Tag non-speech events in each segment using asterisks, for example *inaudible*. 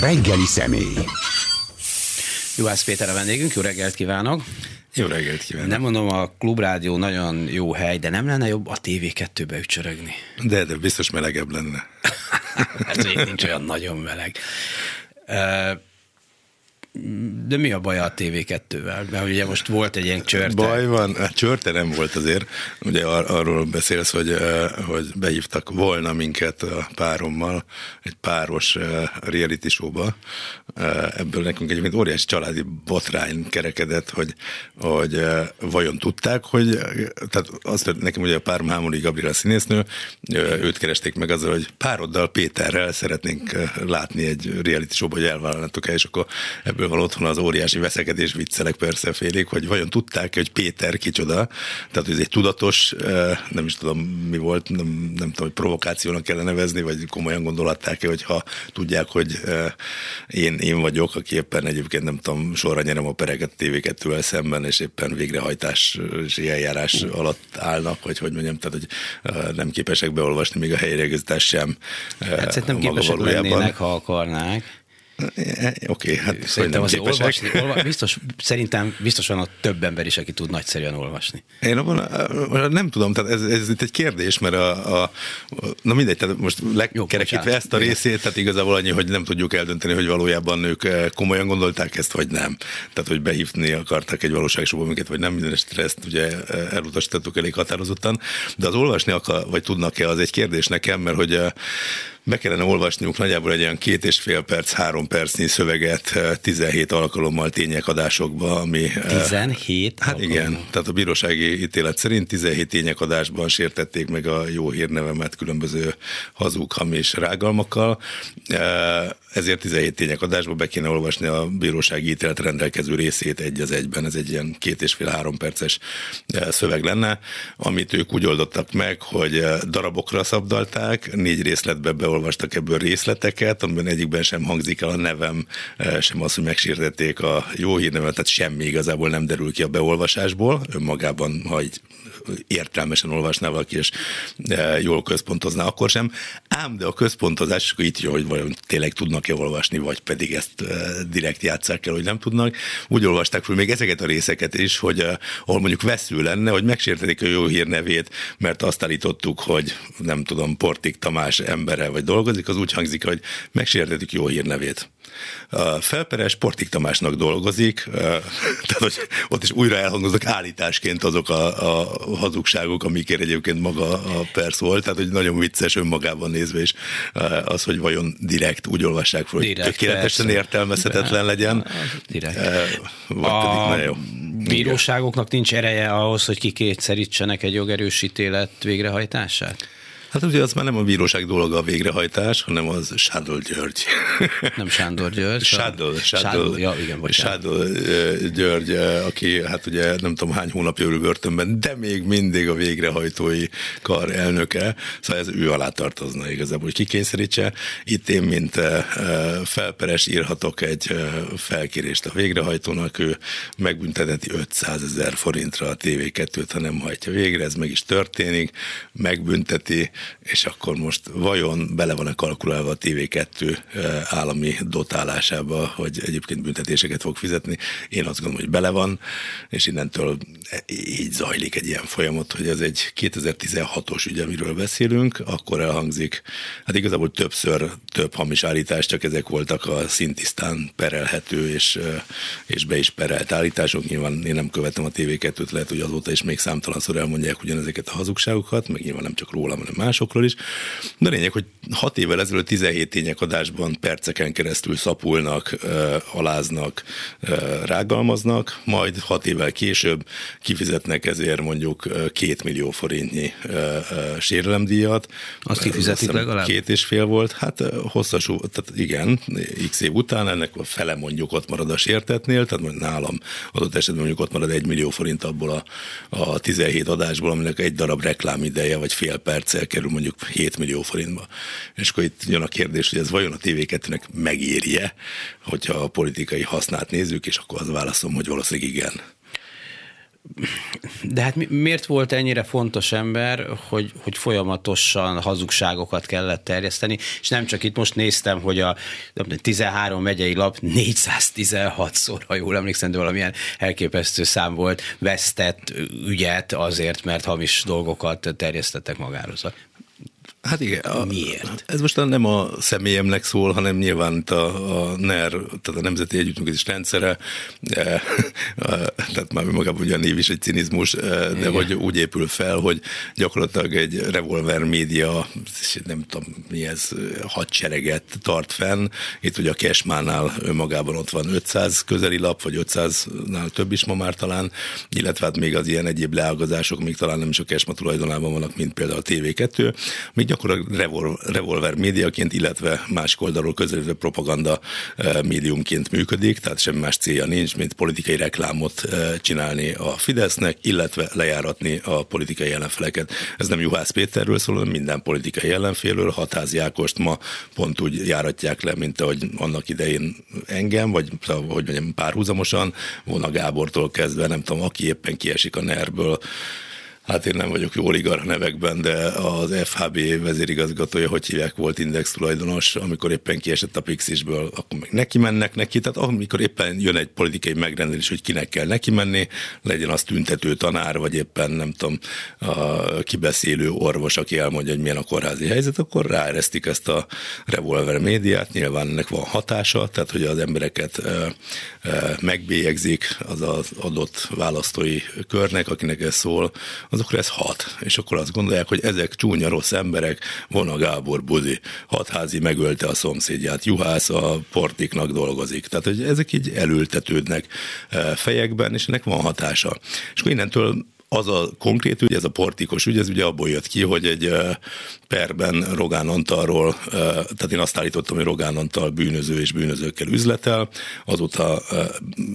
reggeli személy. Juhász Péter a vendégünk, jó reggelt kívánok! Jó reggelt kívánok! Nem mondom, a klubrádió nagyon jó hely, de nem lenne jobb a TV2-be ücsörögni? De, de biztos melegebb lenne. *laughs* Ezért nincs olyan nagyon meleg. De mi a baj a TV2-vel? Mert ugye most volt egy ilyen csörte. Baj van, hát csörte nem volt azért. Ugye ar- arról beszélsz, hogy, hogy behívtak volna minket a párommal egy páros reality showba. Ebből nekünk egyébként óriási családi botrány kerekedett, hogy, hogy vajon tudták, hogy tehát azt, nekem ugye a párom Hámoni Gabriela színésznő, őt keresték meg azzal, hogy pároddal Péterrel szeretnénk látni egy reality showba, hogy elvállalnátok el, és akkor ebből ebből van otthon az óriási veszekedés, viccelek persze félék, hogy vajon tudták hogy Péter kicsoda, tehát hogy ez egy tudatos, nem is tudom mi volt, nem, nem tudom, hogy provokációnak kellene nevezni, vagy komolyan gondolhatták-e, hogy ha tudják, hogy én, én vagyok, aki éppen egyébként nem tudom, sorra nyerem a pereket a tv szemben, és éppen végrehajtási eljárás uh. alatt állnak, vagy hogy mondjam, tehát hogy nem képesek beolvasni még a helyreigazítást sem. Hát szerintem képesek valójában. lennének, ha akarnák. Oké, okay, hát szerintem azért olvasni, olva, biztos, szerintem biztos van ott több ember is, aki tud nagyszerűen olvasni. Én abban nem tudom, tehát ez, ez itt egy kérdés, mert a, a na mindegy, tehát most lekerekítve ezt a részét, tehát igazából annyi, hogy nem tudjuk eldönteni, hogy valójában ők komolyan gondolták ezt, vagy nem. Tehát, hogy behívni akartak egy valóságos minket, vagy nem, minden esetre ezt ugye elutasítottuk elég határozottan, de az olvasni akar, vagy tudnak-e, az egy kérdés nekem, mert hogy be kellene olvasniuk nagyjából egy olyan két és fél perc, három percnyi szöveget 17 eh, alkalommal tényekadásokba, ami... 17 eh, Hát alkalommal. igen, tehát a bírósági ítélet szerint 17 tényekadásban sértették meg a jó hírnevemet különböző hazug, hamis rágalmakkal, eh, ezért 17 tényekadásba be kéne olvasni a bírósági ítélet rendelkező részét egy az egyben, ez egy ilyen két és fél három perces szöveg lenne, amit ők úgy oldottak meg, hogy darabokra szabdalták, négy részletbe be olvastak ebből részleteket, amiben egyikben sem hangzik el a nevem, eh, sem az, hogy megsértették a jó hírnevet, tehát semmi igazából nem derül ki a beolvasásból, önmagában, ha egy értelmesen olvasná valaki, és eh, jól központozná, akkor sem. Ám de a központozás, akkor itt jó, hogy vajon tényleg tudnak-e olvasni, vagy pedig ezt eh, direkt játsszák el, hogy nem tudnak. Úgy olvasták fel még ezeket a részeket is, hogy ahol mondjuk vesző lenne, hogy megsértetik a jó hírnevét, mert azt állítottuk, hogy nem tudom, Portik Tamás embere vagy dolgozik, az úgy hangzik, hogy megsértetik jó hírnevét. A felperes Sportik Tamásnak dolgozik, *laughs* tehát hogy ott is újra elhangoznak állításként azok a, a hazugságok, amikért egyébként maga a persz volt, tehát hogy nagyon vicces önmagában nézve is az, hogy vajon direkt úgy olvassák fel, hogy direkt, tökéletesen persze. értelmezhetetlen legyen. Direkt. Vagy a pedig, jó. bíróságoknak nincs ereje ahhoz, hogy kikétszerítsenek egy jogerős ítélet végrehajtását? Hát ugye az már nem a bíróság dolga a végrehajtás, hanem az Sádol György. *laughs* Nem Sándor György. Sádol, Sádol, ja, igen, Sádol György, aki hát ugye nem tudom hány hónapja ül börtönben, de még mindig a végrehajtói kar elnöke, szóval ez ő alá tartozna igazából, hogy kikényszerítse. Itt én, mint felperes írhatok egy felkérést a végrehajtónak, ő megbünteteti 500 ezer forintra a TV2-t, ha nem hajtja végre, ez meg is történik, megbünteti, és akkor most vajon bele van-e kalkulálva a TV2 állami dotálásába, hogy egyébként büntetéseket fog fizetni? Én azt gondolom, hogy bele van, és innentől így zajlik egy ilyen folyamat, hogy ez egy 2016-os ügy, amiről beszélünk, akkor elhangzik, hát igazából többször több hamis állítás, csak ezek voltak a szintisztán perelhető és, és be is perelt állítások. Nyilván én nem követem a TV2-t, lehet, hogy azóta is még számtalanszor elmondják ugyanezeket a hazugságokat, meg nyilván nem csak rólam, hanem másokról is. De lényeg, hogy hat évvel ezelőtt 17 tények adásban perceken keresztül szapulnak, aláznak, rágalmaznak, majd hat évvel később kifizetnek ezért mondjuk két millió forintnyi sérelemdíjat. Azt kifizetik legalább? Két és fél volt, hát hosszas, tehát igen, x év után ennek a fele mondjuk ott marad a sértetnél, tehát mondjuk nálam adott esetben mondjuk ott marad egy millió forint abból a, a 17 adásból, aminek egy darab reklámideje, vagy fél perccel kerül mondjuk 7 millió forintba. És akkor itt jön a kérdés, hogy ez vajon a TV2-nek megérje, hogyha a politikai hasznát nézzük, és akkor az válaszom, hogy valószínűleg igen. de hát miért volt ennyire fontos ember, hogy, hogy folyamatosan hazugságokat kellett terjeszteni, és nem csak itt most néztem, hogy a 13 megyei lap 416-szor, ha jól emlékszem, de valamilyen elképesztő szám volt, vesztett ügyet azért, mert hamis dolgokat terjesztettek magáról. Hát igen. A, Miért? Ez most nem a személyemnek szól, hanem nyilván itt a, a NER, tehát a Nemzeti Együttműködés rendszere, de, tehát már magában ugye a név is egy cinizmus, de igen. hogy úgy épül fel, hogy gyakorlatilag egy revolver média, nem tudom mi ez, hadsereget tart fenn. Itt ugye a Kesmánál önmagában ott van 500 közeli lap, vagy 500-nál több is ma már talán, illetve hát még az ilyen egyéb leágazások, még talán nem is a Kesma tulajdonában vannak, mint például a TV2, még gyakorlatilag revol, revolver médiaként, illetve más oldalról közelítve propaganda eh, médiumként működik, tehát semmi más célja nincs, mint politikai reklámot eh, csinálni a Fidesznek, illetve lejáratni a politikai ellenfeleket. Ez nem Juhász Péterről szól, hanem minden politikai ellenfélről. Hatázi Ákost ma pont úgy járatják le, mint ahogy annak idején engem, vagy hogy mondjam, párhuzamosan, Vona Gábortól kezdve, nem tudom, aki éppen kiesik a nerből, hát én nem vagyok jó oligarch nevekben, de az FHB vezérigazgatója, hogy hívják, volt index tulajdonos, amikor éppen kiesett a Pixisből, akkor meg neki mennek neki, tehát amikor éppen jön egy politikai megrendelés, hogy kinek kell neki menni, legyen az tüntető tanár, vagy éppen nem tudom, a kibeszélő orvos, aki elmondja, hogy milyen a kórházi helyzet, akkor ráeresztik ezt a revolver médiát, nyilván ennek van hatása, tehát hogy az embereket megbélyegzik az az adott választói körnek, akinek ez szól, azokra ez hat. És akkor azt gondolják, hogy ezek csúnya rossz emberek, von a Gábor Buzi, hatházi megölte a szomszédját, juhász a portiknak dolgozik. Tehát, hogy ezek így elültetődnek eh, fejekben, és ennek van hatása. És akkor innentől az a konkrét ügy, ez a portikos ügy, ez ugye abból jött ki, hogy egy perben Rogán Antalról, tehát én azt állítottam, hogy Rogán Antal bűnöző és bűnözőkkel üzletel, azóta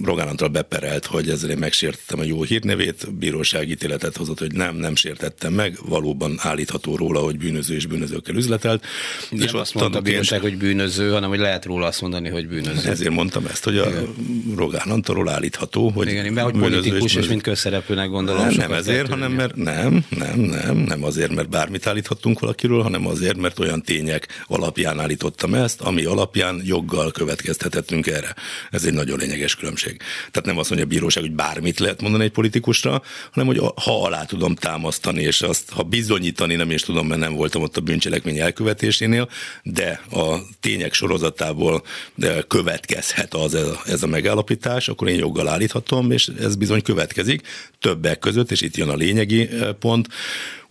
Rogán Antal beperelt, hogy ezzel én megsértettem a jó hírnevét, bíróság ítéletet hozott, hogy nem, nem sértettem meg, valóban állítható róla, hogy bűnöző és bűnözőkkel üzletelt. Nem és azt mondta a bíróság, hogy bűnöző, hanem hogy lehet róla azt mondani, hogy bűnöző. Ezért mondtam ezt, hogy a Igen. Rogán Antalról állítható, hogy Igen, mert hogy politikus és, és mint közszereplőnek gondolom. Nem, nem ezért, hanem mert nem, nem, nem, nem azért, mert bármit állíthattunk valakiről, hanem azért, mert olyan tények alapján állítottam ezt, ami alapján joggal következtetettünk erre. Ez egy nagyon lényeges különbség. Tehát nem azt mondja a bíróság, hogy bármit lehet mondani egy politikusra, hanem hogy ha alá tudom támasztani, és azt, ha bizonyítani nem is tudom, mert nem voltam ott a bűncselekmény elkövetésénél, de a tények sorozatából következhet az ez a megállapítás, akkor én joggal állíthatom, és ez bizony következik többek között, és itt jön a lényegi eh, pont,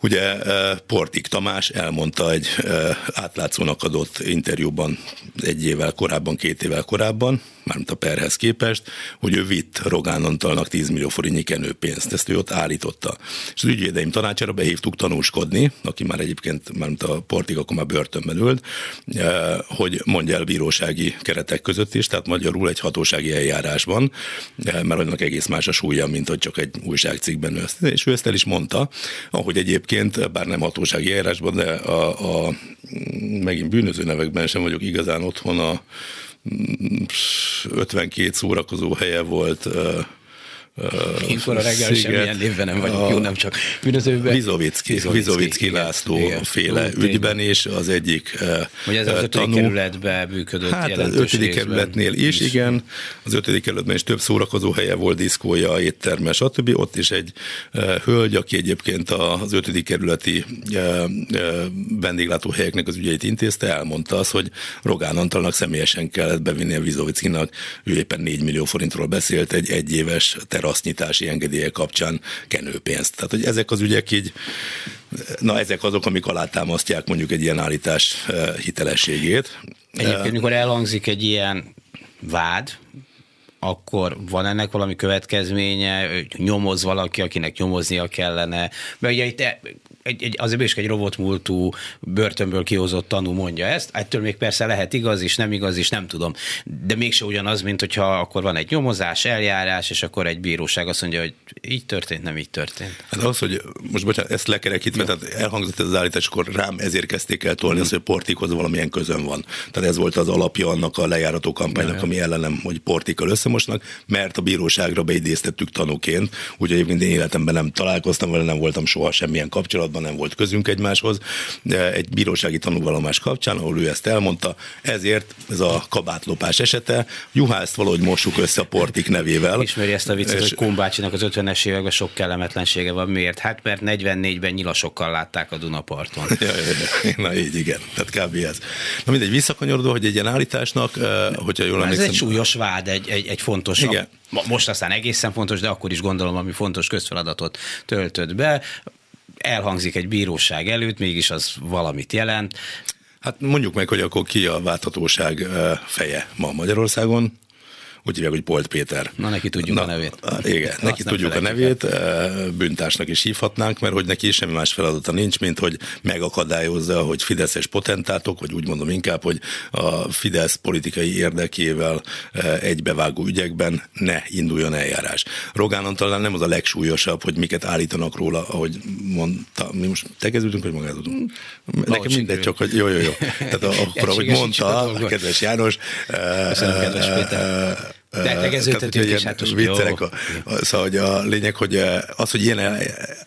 Ugye eh, Portik Tamás elmondta egy eh, átlátszónak adott interjúban egy évvel korábban, két évvel korábban, mármint a perhez képest, hogy ő vitt Rogán Antalnak 10 millió forintnyi kenőpénzt. Ezt ő ott állította. És az ügyvédeim tanácsára behívtuk tanúskodni, aki már egyébként, mármint a Portik akkor már börtönben ült, eh, hogy mondja el bírósági keretek között is, tehát magyarul egy hatósági eljárásban, mert annak egész más a súlya, mint hogy csak egy újságcikkben. És ő ezt el is mondta, ahogy egyébként egyébként, bár nem hatósági eljárásban, de a, a megint bűnöző nevekben sem vagyok igazán otthon, a 52 mm, szórakozó helye volt Ilyenkor a reggel sziget, semmilyen névben nem vagyunk, jó, nem csak bűnözőben. Vizovicki, Vizovicki László igen, féle Ó, ügyben is az egyik Hogy ez az ötödik kerületben működött Hát az ötödik kerületnél is, is, igen. Az ötödik kerületben is több szórakozó helye volt, diszkója, étterme, stb. Ott is egy hölgy, aki egyébként az ötödik kerületi vendéglátóhelyeknek az ügyeit intézte, elmondta azt, hogy Rogán Antalnak személyesen kellett bevinni a Vizovickinak, ő éppen 4 millió forintról beszélt egy egyéves terra terasznyitási engedélye kapcsán kenőpénzt. Tehát, hogy ezek az ügyek így, na ezek azok, amik alátámasztják mondjuk egy ilyen állítás eh, hitelességét. Egyébként, mikor elhangzik egy ilyen vád, akkor van ennek valami következménye, nyomoz valaki, akinek nyomoznia kellene. Mert ugye itt egy, egy, azért is egy robotmúltú börtönből kihozott tanú mondja ezt, ettől még persze lehet igaz is, nem igaz is, nem tudom. De mégse ugyanaz, mint hogyha akkor van egy nyomozás, eljárás, és akkor egy bíróság azt mondja, hogy így történt, nem így történt. Hát az, hogy most bocsánat, ezt lekerekítve, tehát elhangzott ez az állítás, akkor rám ezért kezdték el tolni mm. azt, hogy Portikhoz valamilyen közön van. Tehát ez volt az alapja annak a lejárató kampánynak, ami ellenem, hogy Portikkal összemosnak, mert a bíróságra beidéztettük tanúként, úgyhogy egyébként én életemben nem találkoztam vele, nem voltam soha semmilyen kapcsolatban, nem volt közünk egymáshoz. De egy bírósági tanúvallomás kapcsán, ahol ő ezt elmondta, ezért ez a kabátlopás esete, Juhászt valahogy mossuk össze a Portik nevével. Ismeri ezt a viccet, hogy Kumbácsinak az 50-es években sok kellemetlensége van. Miért? Hát mert 44-ben nyilasokkal látták a Dunaparton. *laughs* Ja, ja, ja. Na így, igen. Tehát kb. ez. Na mindegy, visszakanyarodva, hogy egy ilyen állításnak, hogyha jól emlékszem... Ez egy súlyos vád, egy, egy, egy fontos, igen. most aztán egészen fontos, de akkor is gondolom, ami fontos közfeladatot töltött be elhangzik egy bíróság előtt, mégis az valamit jelent. Hát mondjuk meg, hogy akkor ki a válthatóság feje ma Magyarországon úgy hívják, hogy Bolt Péter. Na, neki tudjuk Na, a nevét. Igen, Na, neki tudjuk a nevét, bűntársnak is hívhatnánk, mert hogy neki semmi más feladata nincs, mint hogy megakadályozza, hogy fideszes potentátok, vagy úgy mondom inkább, hogy a Fidesz politikai érdekével egybevágó ügyekben ne induljon eljárás. Rogán talán nem az a legsúlyosabb, hogy miket állítanak róla, ahogy mondta, mi most tegeződünk, vagy magázódunk? Nekem mindegy, csak hogy jó, jó, jó. Tehát akkor, *laughs* ahogy mondta kedves János, Köszönöm, kedves Péter de tegeződhetünk is, hát most viccelek a, a, Szóval hogy a lényeg, hogy az, hogy ilyen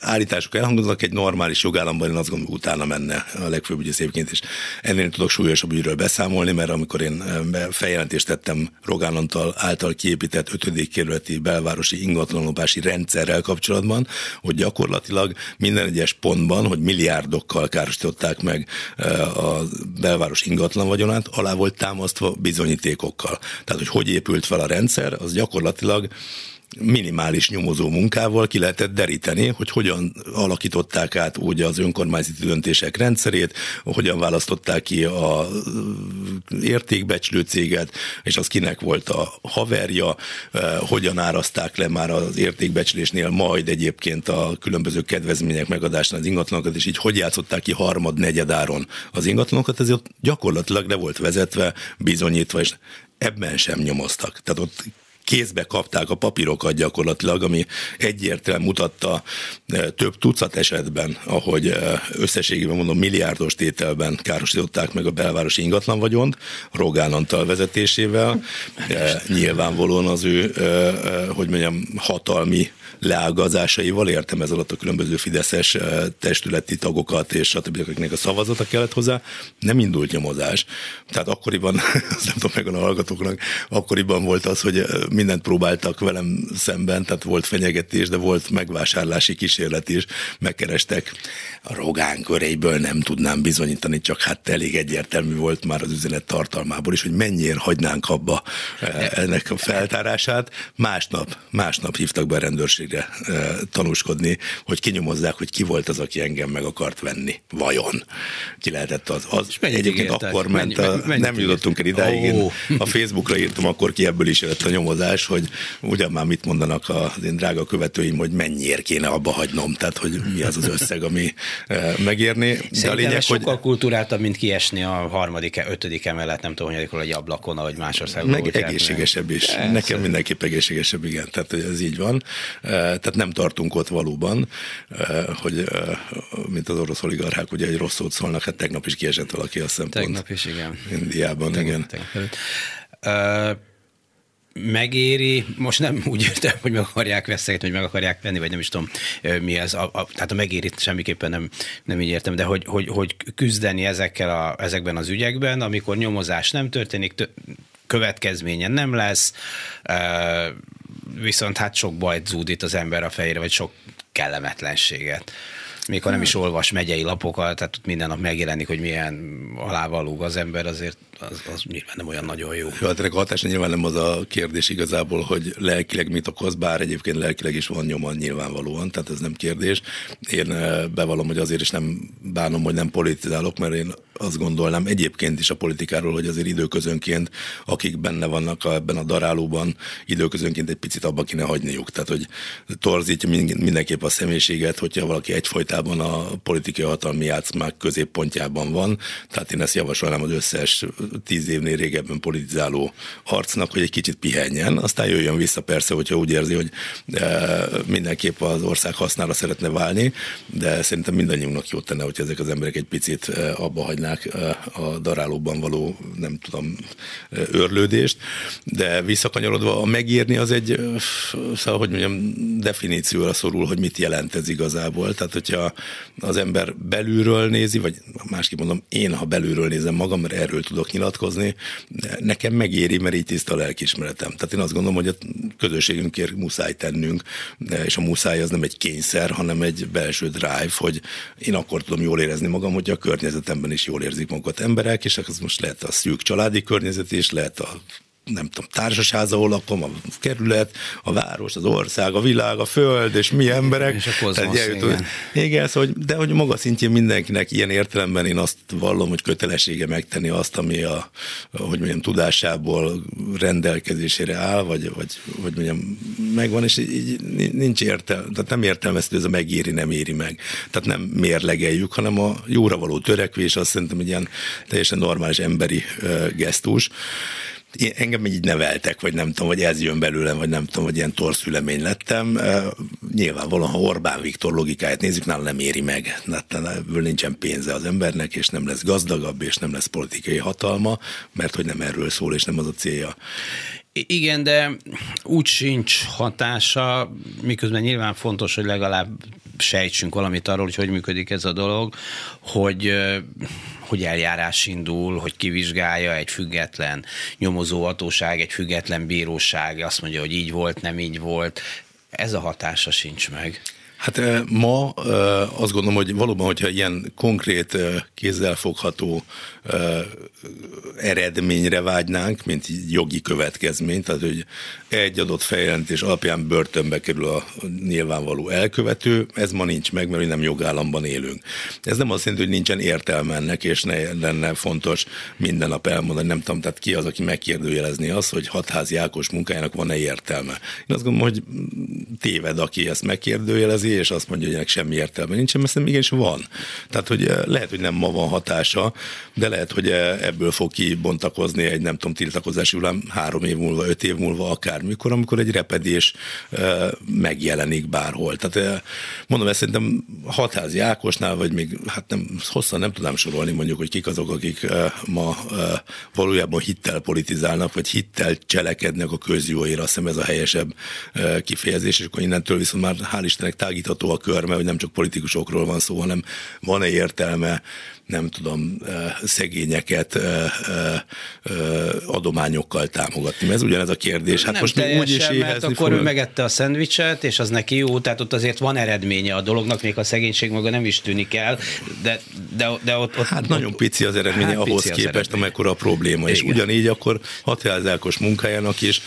állítások elhangoznak egy normális jogállamban, én azt gondolom, utána menne a legfőbb ügyész egyébként, és ennél tudok súlyosabb ügyről beszámolni, mert amikor én feljelentést tettem Rogán Antal által kiépített 5. kerületi belvárosi ingatlanlopási rendszerrel kapcsolatban, hogy gyakorlatilag minden egyes pontban, hogy milliárdokkal károsították meg a belváros ingatlan vagyonát, alá volt támasztva bizonyítékokkal. Tehát, hogy hogy épült fel a rendszer, az gyakorlatilag minimális nyomozó munkával ki lehetett deríteni, hogy hogyan alakították át úgy az önkormányzati döntések rendszerét, hogyan választották ki a értékbecslő céget, és az kinek volt a haverja, hogyan árazták le már az értékbecslésnél, majd egyébként a különböző kedvezmények megadásán az ingatlanokat, és így hogy játszották ki harmad, negyedáron az ingatlanokat, ez gyakorlatilag le volt vezetve, bizonyítva, és ebben sem nyomoztak. Tehát ott kézbe kapták a papírokat gyakorlatilag, ami egyértelműen mutatta e, több tucat esetben, ahogy e, összességében mondom milliárdos tételben károsították meg a belvárosi ingatlan vagyont, Rogán Antal vezetésével. *laughs* E, nyilvánvalóan az ő, hogy mondjam, hatalmi leágazásaival, értem ez alatt a különböző fideszes testületi tagokat és stb., akiknek a szavazata kellett hozzá, nem indult nyomozás. Tehát akkoriban, *laughs* azt nem tudom meg a hallgatóknak, akkoriban volt az, hogy mindent próbáltak velem szemben, tehát volt fenyegetés, de volt megvásárlási kísérlet is, megkerestek. A rogán köreiből nem tudnám bizonyítani, csak hát elég egyértelmű volt már az üzenet tartalmából is, hogy mennyire hagynánk abba ennek a feltárását. Másnap, másnap hívtak be a rendőrségre e, tanúskodni, hogy kinyomozzák, hogy ki volt az, aki engem meg akart venni. Vajon? Ki lehetett az? az egyébként értek? akkor ment, mennyi, a, mennyi, nem jutottunk el idáig. Oh. Én a Facebookra írtam, akkor ki ebből is jött a nyomozás, hogy ugyan már mit mondanak az én drága követőim, hogy mennyiért kéne abba hagynom, tehát hogy mi az az összeg, ami e, megérni. De a lényeg, hogy... sokkal kultúráltabb, mint kiesni a harmadik, ötödik emelet, nem tudom, hogy egy ablakon, ahogy más országban. Meg egészségesebb is. Nekem mindenképp egészségesebb, igen. Tehát, hogy ez így van. E, tehát nem tartunk ott valóban, eh, hogy eh, mint az orosz oligarchák, ugye egy rossz szót szólnak, hát tegnap is kiesett valaki a szempont. Tegnap is, igen. Indiában, tegnap, igen. Tegnap. Uh, megéri, most nem *laughs* úgy értem, hogy meg akarják veszegetni, hogy meg akarják venni, vagy nem is tudom mi ez, a, a, tehát a megéri semmiképpen nem, nem így értem, de hogy, hogy, hogy küzdeni ezekkel a, ezekben az ügyekben, amikor nyomozás nem történik, következménye nem lesz, viszont hát sok bajt zúdít az ember a fejére, vagy sok kellemetlenséget. Mikor nem is olvas megyei lapokat, tehát minden nap megjelenik, hogy milyen alávalóg az ember, azért az, az nyilván nem olyan nagyon jó. Jó, hát ennek a hatása nyilván nem az a kérdés igazából, hogy lelkileg mit okoz, bár egyébként lelkileg is van nyoma nyilvánvalóan, tehát ez nem kérdés. Én eh, bevallom, hogy azért is nem bánom, hogy nem politizálok, mert én azt gondolnám egyébként is a politikáról, hogy azért időközönként, akik benne vannak ebben a darálóban, időközönként egy picit abba kéne hagyniuk. Tehát, hogy torzítja mindenképp a személyiséget, hogyha valaki egyfolytában a politikai hatalmi játszmák középpontjában van. Tehát én ezt javasolnám az összes tíz évnél régebben politizáló arcnak, hogy egy kicsit pihenjen, aztán jöjjön vissza persze, hogyha úgy érzi, hogy mindenképp az ország hasznára szeretne válni, de szerintem mindannyiunknak jót tenne, hogy ezek az emberek egy picit abba hagynák a darálóban való, nem tudom, őrlődést, de visszakanyarodva a megírni az egy, szóval, hogy mondjam, definícióra szorul, hogy mit jelent ez igazából. Tehát, hogyha az ember belülről nézi, vagy másképp mondom, én, ha belülről nézem magam, mert erről tudok nyilatkozni, nekem megéri, mert így tiszta a lelkismeretem. Tehát én azt gondolom, hogy a közösségünkért muszáj tennünk, és a muszáj az nem egy kényszer, hanem egy belső drive, hogy én akkor tudom jól érezni magam, hogy a környezetemben is jól érzik magukat emberek, és ez most lehet a szűk családi környezet is, lehet a nem tudom, társasház, ahol lakom, a kerület, a város, az ország, a világ, a föld, és mi emberek. És a kozmosz, igen. igen szóval, de hogy maga szintjén mindenkinek ilyen értelemben én azt vallom, hogy kötelessége megtenni azt, ami a, hogy mondjam, tudásából rendelkezésére áll, vagy, vagy hogy mondjam, megvan, és így nincs értelme, tehát nem értelmezhető, ez a megéri, nem éri meg. Tehát nem mérlegeljük, hanem a jóra való törekvés, azt szerintem egy ilyen teljesen normális emberi gesztus engem így neveltek, vagy nem tudom, hogy ez jön belőlem, vagy nem tudom, hogy ilyen torszülemény lettem. Nyilvánvalóan, ha Orbán Viktor logikáját nézzük, nála nem éri meg. Ebből nincsen pénze az embernek, és nem lesz gazdagabb, és nem lesz politikai hatalma, mert hogy nem erről szól, és nem az a célja. Igen, de úgy sincs hatása, miközben nyilván fontos, hogy legalább sejtsünk valamit arról, hogy hogy működik ez a dolog, hogy hogy eljárás indul, hogy kivizsgálja egy független nyomozóhatóság, egy független bíróság, azt mondja, hogy így volt, nem így volt. Ez a hatása sincs meg. Hát ma azt gondolom, hogy valóban, hogyha ilyen konkrét, kézzelfogható eredményre vágynánk, mint jogi következmény, tehát hogy egy adott feljelentés alapján börtönbe kerül a nyilvánvaló elkövető, ez ma nincs meg, mert nem jogállamban élünk. Ez nem azt jelenti, hogy nincsen értelme ennek, és ne lenne fontos minden nap elmondani, nem tudom, tehát ki az, aki megkérdőjelezni azt, hogy hatházi Ákos munkájának van-e értelme. Én azt gondolom, hogy téved, aki ezt megkérdőjelezi, és azt mondja, hogy ennek semmi értelme nincsen, mert szerintem igenis van. Tehát, hogy eh, lehet, hogy nem ma van hatása, de lehet, hogy eh, ebből fog kibontakozni egy, nem tudom, tiltakozási hullám három év múlva, öt év múlva, akármikor, amikor egy repedés eh, megjelenik bárhol. Tehát mondom, ezt szerintem hatházi Ákosnál, vagy még, hát nem, hosszan nem tudám sorolni mondjuk, hogy kik azok, akik ma valójában hittel politizálnak, vagy hittel cselekednek a közjóért, azt hiszem ez a helyesebb kifejezés, és akkor innentől viszont már hál' Istennek tágítható a kör, mert hogy nem csak politikusokról van szó, hanem van-e értelme nem tudom, szegényeket adományokkal támogatni. Ez ugyanez a kérdés. Hát nem most még úgy is mert akkor fog. ő megette a szendvicset, és az neki jó, tehát ott azért van eredménye a dolognak, még a szegénység maga nem is tűnik el, de, de, de ott, ott... Hát ott, nagyon pici az eredménye hát ahhoz képest, eredménye. amekkora a probléma. Igen. És ugyanígy akkor határzákos munkájának is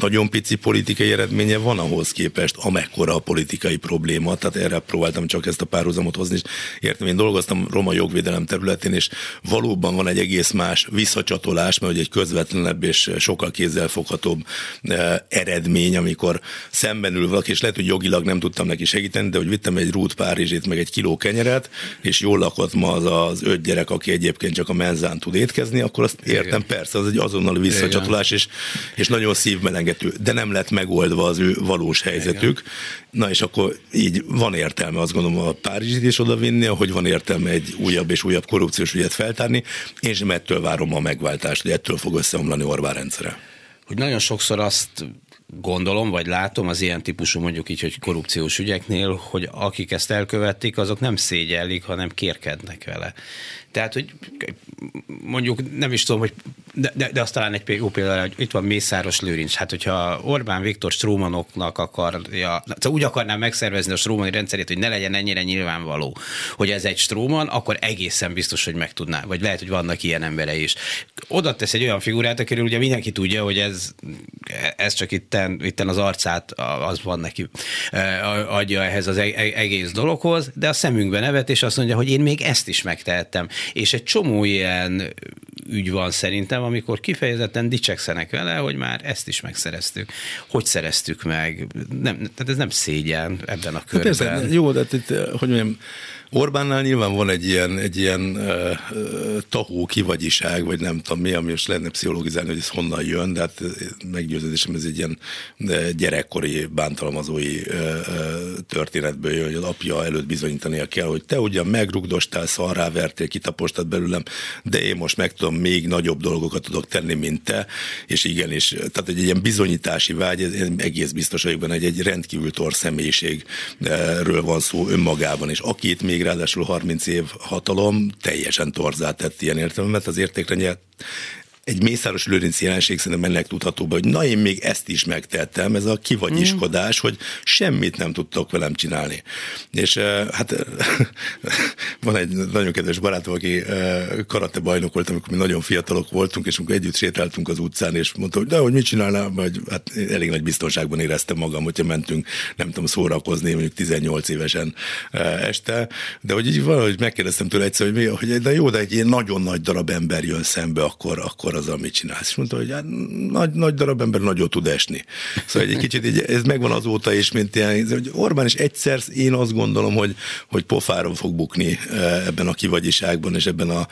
nagyon pici politikai eredménye van ahhoz képest, amekkora a politikai probléma. Tehát erre próbáltam csak ezt a párhuzamot hozni, és értem, én dolgoztam roma jogvédelem területén, és valóban van egy egész más visszacsatolás, mert egy közvetlenebb és sokkal kézzelfoghatóbb eh, eredmény, amikor szemben ül valaki, és lehet, hogy jogilag nem tudtam neki segíteni, de hogy vittem egy rút Párizsét, meg egy kiló kenyeret, és jól lakott ma az az öt gyerek, aki egyébként csak a menzán tud étkezni, akkor azt értem, Igen. persze, az egy azonnal visszacsatolás, és, és nagyon szívmelengető beszélgető, de nem lett megoldva az ő valós helyzetük. Igen. Na és akkor így van értelme azt gondolom a Párizsit is odavinni, ahogy van értelme egy újabb és újabb korrupciós ügyet feltárni, és nem ettől várom a megváltást, hogy ettől fog összeomlani Orbán rendszere. Hogy nagyon sokszor azt gondolom, vagy látom az ilyen típusú mondjuk így, hogy korrupciós ügyeknél, hogy akik ezt elkövették, azok nem szégyellik, hanem kérkednek vele. Tehát, hogy mondjuk nem is tudom, hogy de, de, de azt talán egy jó példa, hogy itt van Mészáros Lőrinc. Hát, hogyha Orbán Viktor Strómanoknak akarja, úgy akarná megszervezni a Strómani rendszerét, hogy ne legyen ennyire nyilvánvaló, hogy ez egy Stróman, akkor egészen biztos, hogy meg tudná. Vagy lehet, hogy vannak ilyen emberei is. Oda tesz egy olyan figurát, akiről ugye mindenki tudja, hogy ez, ez csak itten, itten az arcát, az van neki, adja ehhez az e-, e-, egész dologhoz, de a szemünkbe nevet, és azt mondja, hogy én még ezt is megtehettem. És egy csomó ilyen ügy van szerintem, amikor kifejezetten dicsekszenek vele, hogy már ezt is megszereztük. Hogy szereztük meg? Nem, tehát ez nem szégyen ebben a körben. Hát persze, jó, de itt, hogy mondjam, Orbánnál nyilván van egy ilyen, egy ilyen uh, tahó kivagyiság, vagy nem tudom mi, ami most lenne pszichológizálni, hogy ez honnan jön, de hát meggyőződésem ez egy ilyen gyerekkori bántalmazói uh, történetből jön, hogy az apja előtt bizonyítania kell, hogy te ugyan megrugdostál, szarrá vertél, kitapostad belőlem, de én most meg tudom, még nagyobb dolgokat tudok tenni, mint te, és igenis, tehát egy ilyen bizonyítási vágy, ez egész biztos vagyok benne, hogy egy rendkívül tor személyiségről van szó önmagában, és akit még még ráadásul 30 év hatalom teljesen torzát tett ilyen értelemben, az értékrendje egy Mészáros Lőrinc jelenség szerintem ennek tudható be, hogy na én még ezt is megtettem, ez a kivagyiskodás, mm. hogy semmit nem tudtok velem csinálni. És hát *laughs* van egy nagyon kedves barátom, aki karate bajnok volt, amikor mi nagyon fiatalok voltunk, és amikor együtt sétáltunk az utcán, és mondta, hogy de hogy mit csinálnál, vagy hát elég nagy biztonságban éreztem magam, hogyha mentünk, nem tudom, szórakozni, mondjuk 18 évesen este, de hogy így valahogy megkérdeztem tőle egyszer, hogy, mi, hogy de jó, de egy ilyen nagyon nagy darab ember jön szembe, akkor, akkor az, amit csinálsz. És mondta, hogy hát nagy, nagy darab ember nagyot tud esni. Szóval egy kicsit így, ez megvan azóta is, mint ilyen, hogy Orbán is egyszer én azt gondolom, hogy, hogy pofáron fog bukni eh, ebben a kivagyiságban és ebben a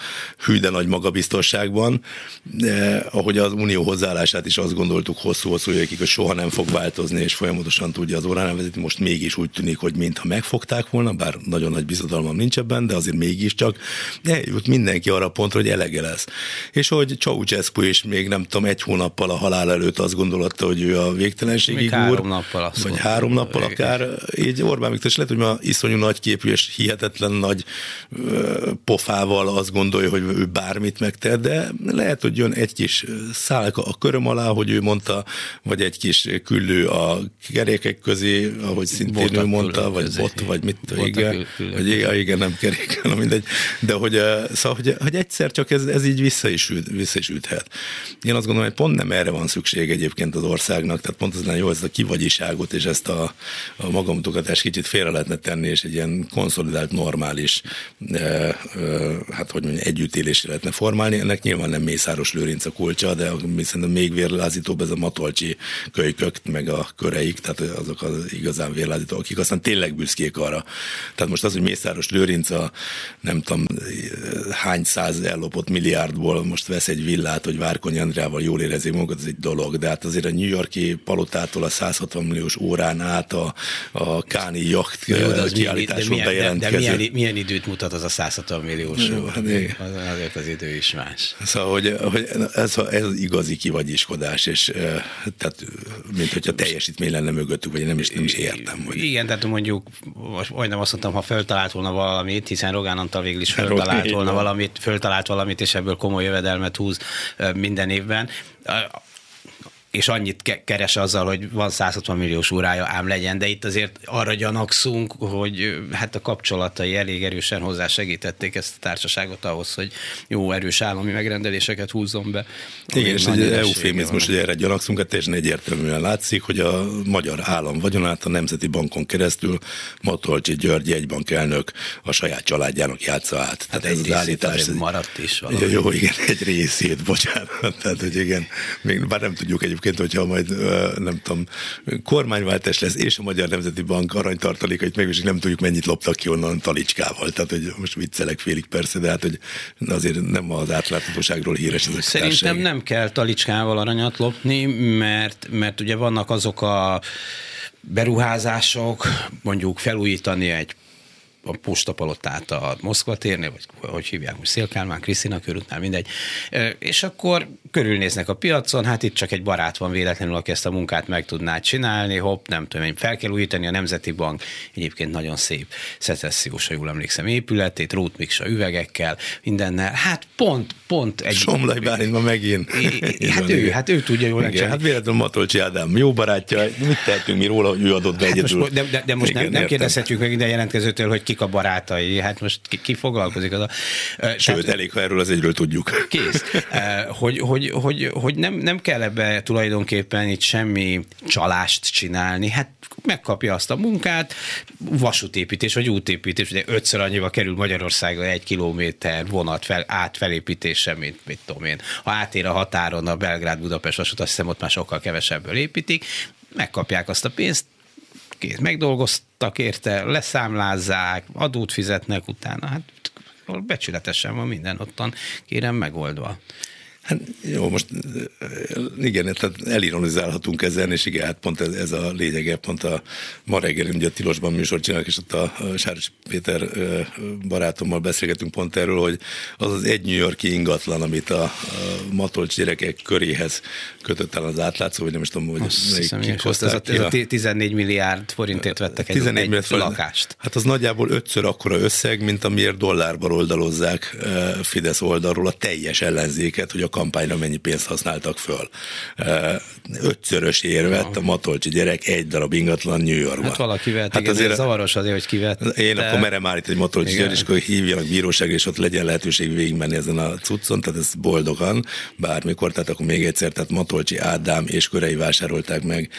hű, nagy magabiztosságban. De, ahogy az unió hozzáállását is azt gondoltuk hosszú-hosszú évekig, hogy soha nem fog változni, és folyamatosan tudja az órán vezetni. Most mégis úgy tűnik, hogy mintha megfogták volna, bár nagyon nagy bizodalmam nincs ebben, de azért mégiscsak eljut mindenki arra pontra, hogy elege lesz. És hogy Ceausescu Ceausescu is még nem tudom, egy hónappal a halál előtt azt gondolta, hogy ő a végtelenségig úr. három nappal azt Vagy három nappal igen. akár. Így Orbán Viktor is lehet, hogy ma iszonyú nagy képű és hihetetlen nagy pofával azt gondolja, hogy ő bármit megtehet, de lehet, hogy jön egy kis szálka a köröm alá, hogy ő mondta, vagy egy kis küllő a kerékek közé, ahogy szintén Voltak ő mondta, vagy közé. bot, vagy mit, igen, vagy igen, igen, nem kerék, mindegy, de hogy, szóval, hogy, hogy egyszer csak ez, ez így vissza is, vissza is működhet. Én azt gondolom, hogy pont nem erre van szükség egyébként az országnak, tehát pont az lenne jó, ezt a kivagyiságot és ezt a, a magamutogatást kicsit félre lehetne tenni, és egy ilyen konszolidált, normális, e, e, hát hogy mondjam, együttélésre lehetne formálni. Ennek nyilván nem Mészáros Lőrinc a kulcsa, de szerintem még vérlázítóbb ez a matolcsi kölykök, meg a köreik, tehát azok az igazán vérlázítók, akik aztán tényleg büszkék arra. Tehát most az, hogy Mészáros Lőrinc a nem tudom hány száz ellopott milliárdból most vesz egy villát, tehát, hogy Várkonyi Andrával jól érezi magad, ez egy dolog, de hát azért a New Yorki palotától a 160 milliós órán át a, a Káni jacht kiállításon bejelentkező. De, de milyen, milyen, időt mutat az a 160 milliós jó, hát az, azért az idő is más. Szóval, hogy, hogy ez, ez az igazi kivagyiskodás, és tehát, mint hogyha teljesítmény lenne mögöttük, vagy nem is, nem is értem. Hogy... Igen, tehát mondjuk, vagy nem azt mondtam, ha föltalált volna valamit, hiszen Rogán Antal végül is föltalált volna valamit, föltalált valamit, és ebből komoly jövedelmet húz minden évben és annyit keres azzal, hogy van 160 milliós órája, ám legyen, de itt azért arra gyanakszunk, hogy hát a kapcsolatai elég erősen hozzá segítették ezt a társaságot ahhoz, hogy jó erős állami megrendeléseket húzzon be. Igen, és egy eufémizmus, hogy erre gyanakszunk, hát teljesen egyértelműen látszik, hogy a magyar állam vagyonát a Nemzeti Bankon keresztül Matolcsi György jegybank elnök a saját családjának játsza át. Hát Tehát egy ez az állítás. maradt is valami. Jó, igen, egy részét, bocsánat. Tehát, hogy igen, még bár nem tudjuk egy egyébként, hogyha majd nem tudom, kormányváltás lesz, és a Magyar Nemzeti Bank aranytartalékait meg, és nem tudjuk mennyit loptak ki onnan talicskával. Tehát, hogy most viccelek félig persze, de hát, hogy azért nem az átláthatóságról híres ez a Szerintem társaság. nem kell talicskával aranyat lopni, mert, mert ugye vannak azok a beruházások, mondjuk felújítani egy a postapalotát a Moszkva térnél, vagy hogy hívják most Szélkálmán, Krisztina körútnál, mindegy. És akkor körülnéznek a piacon, hát itt csak egy barát van véletlenül, aki ezt a munkát meg tudná csinálni, hopp, nem tudom én, fel kell újítani a Nemzeti Bank, egyébként nagyon szép, szecessziós, ha jól emlékszem, épületét, Ruth Miksa üvegekkel, mindennel, hát pont, pont egy... Somlaj Bálint ma megint. hát, ő, hát ő tudja jól Igen, hát véletlenül Matolcsi Ádám jó barátja, mit tehetünk mi róla, hogy ő adott be egyedül. Hát most, de, de, de most igen, nem, nem kérdezhetjük meg minden jelentkezőtől, hogy ki a barátai, hát most ki, ki foglalkozik az a... Sőt, tehát, elég, ha erről az egyről tudjuk. Kész. *laughs* Hogy, hogy, hogy, hogy nem, nem kell ebbe tulajdonképpen itt semmi csalást csinálni, hát megkapja azt a munkát, vasútépítés vagy útépítés, ugye ötször annyiba kerül Magyarországon egy kilométer vonat fel, átfelépítése, mint mit tudom én. Ha átér a határon a Belgrád-Budapest vasút, azt hiszem ott már sokkal kevesebből építik, megkapják azt a pénzt, kész, megdolgoztak érte, leszámlázzák, adót fizetnek utána, hát becsületesen van minden ottan, kérem megoldva. Hát jó, most igen, tehát elironizálhatunk ezen, és igen, hát pont ez, ez a lényege, pont a ma reggel ugye a Tilosban műsor csinálok, és ott a Sáros Péter barátommal beszélgetünk pont erről, hogy az az egy New Yorki ingatlan, amit a, a matolcs gyerekek köréhez kötött el az átlátszó, vagy nem is tudom, hogy Azt hiszem, ez, a, ez a 14 milliárd forintért vettek egy, 14 egy milliárd lakást. Hát az nagyjából ötször akkora összeg, mint amiért dollárba oldalozzák Fidesz oldalról a teljes ellenzéket, hogy a kampányra mennyi pénzt használtak föl. Ötszörös érvett a Matolcsi gyerek egy darab ingatlan New Yorkban. Hát valaki vett, hát igen, azért, zavaros azért, hogy kivett. Én akkor merem állítani, hogy Matolcsi gyerek, és akkor hívjanak bíróságra, és ott legyen lehetőség végigmenni ezen a cuccon, tehát ez boldogan, bármikor, tehát akkor még egyszer, tehát Matolcsi Ádám és körei vásárolták meg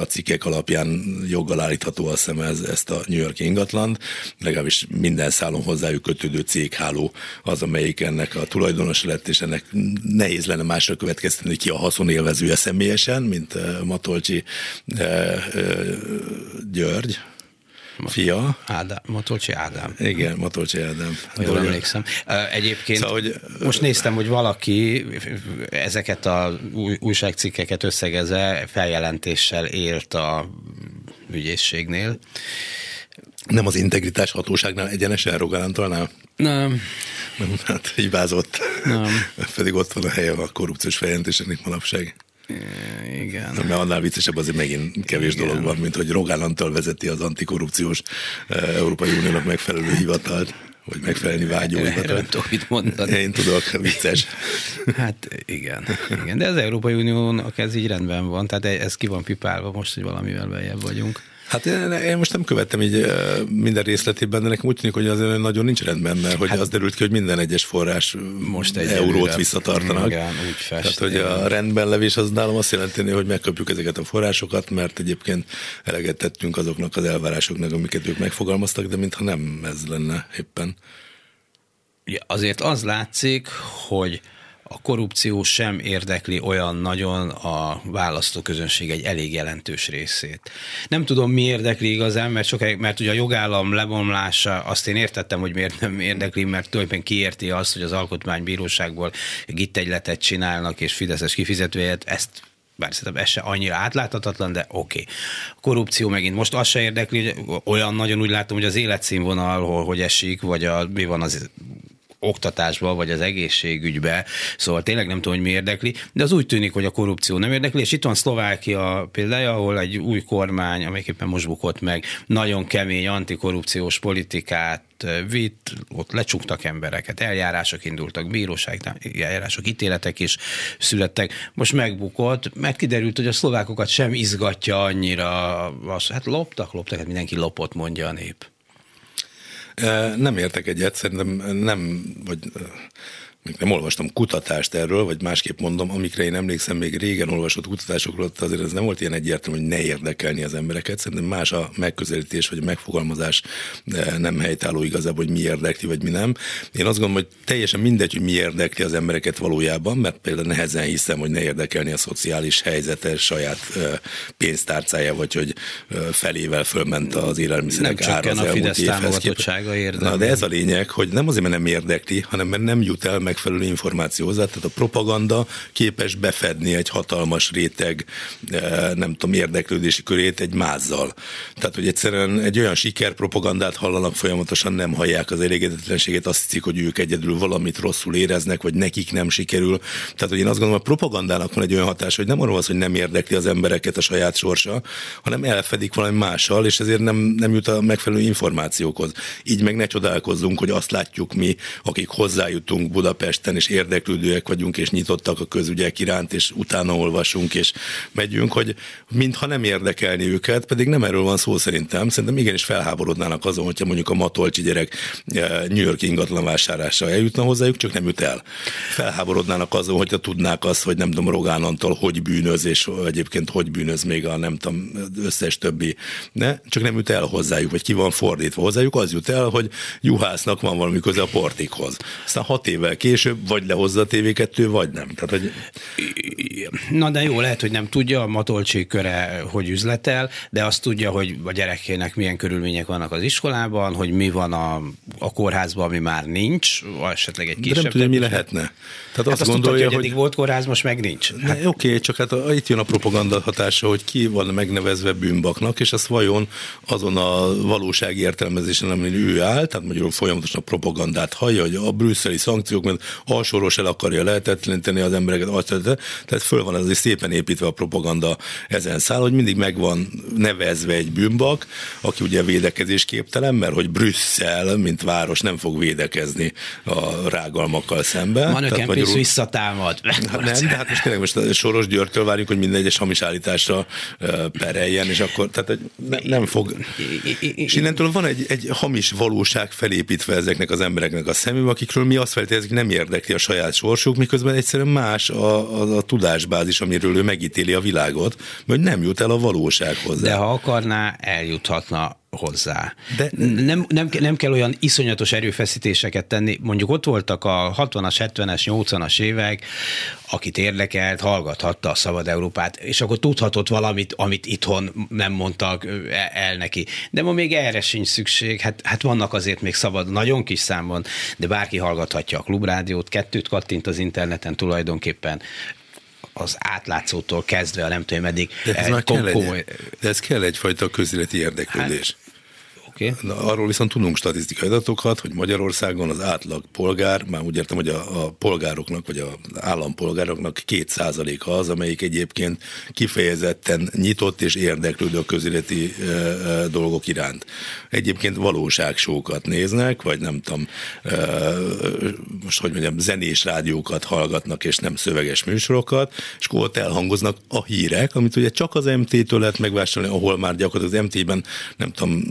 a cikkek alapján joggal állítható azt hiszem ez, ezt a New York ingatlant, legalábbis minden szálon hozzájuk kötődő cégháló az, amelyik ennek a tulajdonos lett, és ennek nehéz lenne másra következtetni, ki a haszonélvezője személyesen, mint uh, Matolcsi uh, uh, György, fia. Ádám, Matolcsi Ádám. Igen, Matolcsi Ádám. Jól emlékszem. Egyébként szóval, hogy, most néztem, hogy valaki ezeket a újságcikkeket összegeze feljelentéssel élt a ügyészségnél. Nem az integritás hatóságnál egyenesen Rogán Nem. Nem, hát hibázott. Nem. *laughs* Pedig ott van a helye a korrupciós feljelentéseknek manapság. Igen. Mert annál viccesebb azért megint kevés Igen. dolog van, mint hogy Rogán Antal vezeti az antikorrupciós eh, Európai Uniónak megfelelő hivatalt vagy megfelelni vágyó Erről tudok mit mondani. Én tudok, vicces. Hát igen, igen, de az Európai Uniónak ez így rendben van, tehát ez ki van pipálva most, hogy valamivel beljebb vagyunk. Hát én, én most nem követtem így minden részletében, de nekem úgy tűnik, hogy azért nagyon nincs rendben, mert hogy hát, az derült ki, hogy minden egyes forrás most egy eurót visszatartanak. Igen, úgy fest, Tehát, hogy a rendben levés az nálam azt jelenti, hogy megkapjuk ezeket a forrásokat, mert egyébként eleget tettünk azoknak az elvárásoknak, amiket ők megfogalmaztak, de mintha nem ez lenne éppen. Ja, azért az látszik, hogy a korrupció sem érdekli olyan nagyon a választóközönség egy elég jelentős részét. Nem tudom, mi érdekli igazán, mert, sokáig, mert ugye a jogállam lebomlása, azt én értettem, hogy miért nem érdekli, mert tulajdonképpen kiérti azt, hogy az alkotmánybíróságból gittegyletet csinálnak, és Fideszes kifizetőjét, ezt bár szerintem ez se annyira átláthatatlan, de oké. Okay. Korrupció megint most azt se érdekli, hogy olyan nagyon úgy látom, hogy az életszínvonal, hogy esik, vagy a, mi van az oktatásba, vagy az egészségügybe, szóval tényleg nem tudom, hogy mi érdekli, de az úgy tűnik, hogy a korrupció nem érdekli, és itt van Szlovákia példája, ahol egy új kormány, amelyik éppen most bukott meg, nagyon kemény antikorrupciós politikát vitt, ott lecsuktak embereket, eljárások indultak, bíróság eljárások, ítéletek is születtek. Most megbukott, mert kiderült, hogy a szlovákokat sem izgatja annyira, az, hát loptak, loptak, hát mindenki lopott, mondja a nép. Nem értek egyet, szerintem nem, vagy még nem olvastam kutatást erről, vagy másképp mondom, amikre én emlékszem, még régen olvasott kutatásokról, azért ez nem volt ilyen egyértelmű, hogy ne érdekelni az embereket. Szerintem más a megközelítés, vagy a megfogalmazás nem helytálló igazából, hogy mi érdekli, vagy mi nem. Én azt gondolom, hogy teljesen mindegy, hogy mi érdekli az embereket valójában, mert például nehezen hiszem, hogy ne érdekelni a szociális helyzete, saját pénztárcája, vagy hogy felével fölment az élelmiszerek nem ára az a Fidesz támogatottsága Na, de ez a lényeg, hogy nem azért, mert nem érdekli, hanem mert nem jut el megfelelő információ hozzá, tehát a propaganda képes befedni egy hatalmas réteg, eh, nem tudom, érdeklődési körét egy mázzal. Tehát, hogy egyszerűen egy olyan sikerpropagandát hallanak folyamatosan, nem hallják az elégedetlenséget, azt hiszik, hogy ők egyedül valamit rosszul éreznek, vagy nekik nem sikerül. Tehát, hogy én azt gondolom, a propagandának van egy olyan hatás, hogy nem arról az, hogy nem érdekli az embereket a saját sorsa, hanem elfedik valami mással, és ezért nem, nem jut a megfelelő információkhoz. Így meg ne csodálkozzunk, hogy azt látjuk mi, akik hozzájutunk Budapest Budapesten, és érdeklődőek vagyunk, és nyitottak a közügyek iránt, és utána olvasunk, és megyünk, hogy mintha nem érdekelni őket, pedig nem erről van szó szerintem. Szerintem igenis felháborodnának azon, hogyha mondjuk a matolcsi gyerek eh, New York ingatlan vásárlása eljutna hozzájuk, csak nem jut el. Felháborodnának azon, hogyha tudnák azt, hogy nem tudom, Rogán Antal hogy bűnöz, és egyébként hogy bűnöz még a nem tudom, összes többi. Ne? Csak nem jut el hozzájuk, vagy ki van fordítva hozzájuk, az jut el, hogy juhásznak van valami köze a portikhoz. Aztán hat évvel vagy lehozza a TV2, vagy nem. Tehát, hogy... Na de jó, lehet, hogy nem tudja a Matolcsi köre, hogy üzletel, de azt tudja, hogy a gyerekének milyen körülmények vannak az iskolában, hogy mi van a, a kórházban, ami már nincs, vagy esetleg egy kisebb. De nem tudja, mi lehetne. Tehát hát azt, azt gondolja, tudta, hogy, hogy volt kórház, most meg nincs. Hát, Oké, okay, csak hát itt jön a propaganda hatása, hogy ki van megnevezve bűnbaknak, és az vajon azon a valósági értelmezésen, amin ő áll, tehát magyarul folyamatosan a propagandát hallja, hogy a brüsszeli szankciók, mert alsoros el akarja lehetetleníteni az embereket, azt, tehát föl van ez szépen építve a propaganda ezen száll, hogy mindig megvan nevezve egy bűnbak, aki ugye védekezés képtelen, mert hogy Brüsszel, mint város nem fog védekezni a rágalmakkal szemben. Van magyarul... visszatámad. Hát nem, de hát most tényleg most Soros Györgytől várjuk, hogy minden egyes hamis állításra pereljen, és akkor tehát ne, nem fog. És innentől van egy, egy hamis valóság felépítve ezeknek az embereknek a szemébe, akikről mi azt feltételezik, nem érdekli a saját sorsuk, miközben egyszerűen más a, a, a tudásbázis, amiről ő megítéli a világot, hogy nem jut el a valósághoz. De ha akarná, eljuthatna hozzá. De nem, nem, nem kell olyan iszonyatos erőfeszítéseket tenni. Mondjuk ott voltak a 60-as, 70-es, 80-as évek, akit érdekelt, hallgathatta a Szabad Európát, és akkor tudhatott valamit, amit itthon nem mondtak e, el neki. De ma még erre sincs szükség, hát, hát vannak azért még szabad, nagyon kis számban, de bárki hallgathatja a klubrádiót, kettőt kattint az interneten tulajdonképpen, az átlátszótól kezdve a nem tudom, meddig. De ez, már kell egy, de ez kell egyfajta közéleti érdeklődés. Hát, Okay. Na, arról viszont tudunk statisztikai adatokat, hogy Magyarországon az átlag polgár, már úgy értem, hogy a, a polgároknak, vagy az állampolgároknak két százaléka az, amelyik egyébként kifejezetten nyitott és érdeklődő a közéleti e, e, dolgok iránt. Egyébként valóságsókat néznek, vagy nem tudom, e, most hogy mondjam, zenés rádiókat hallgatnak, és nem szöveges műsorokat, és akkor ott elhangoznak a hírek, amit ugye csak az MT-től lehet megvásárolni, ahol már gyakorlatilag az MT-ben nem tudom,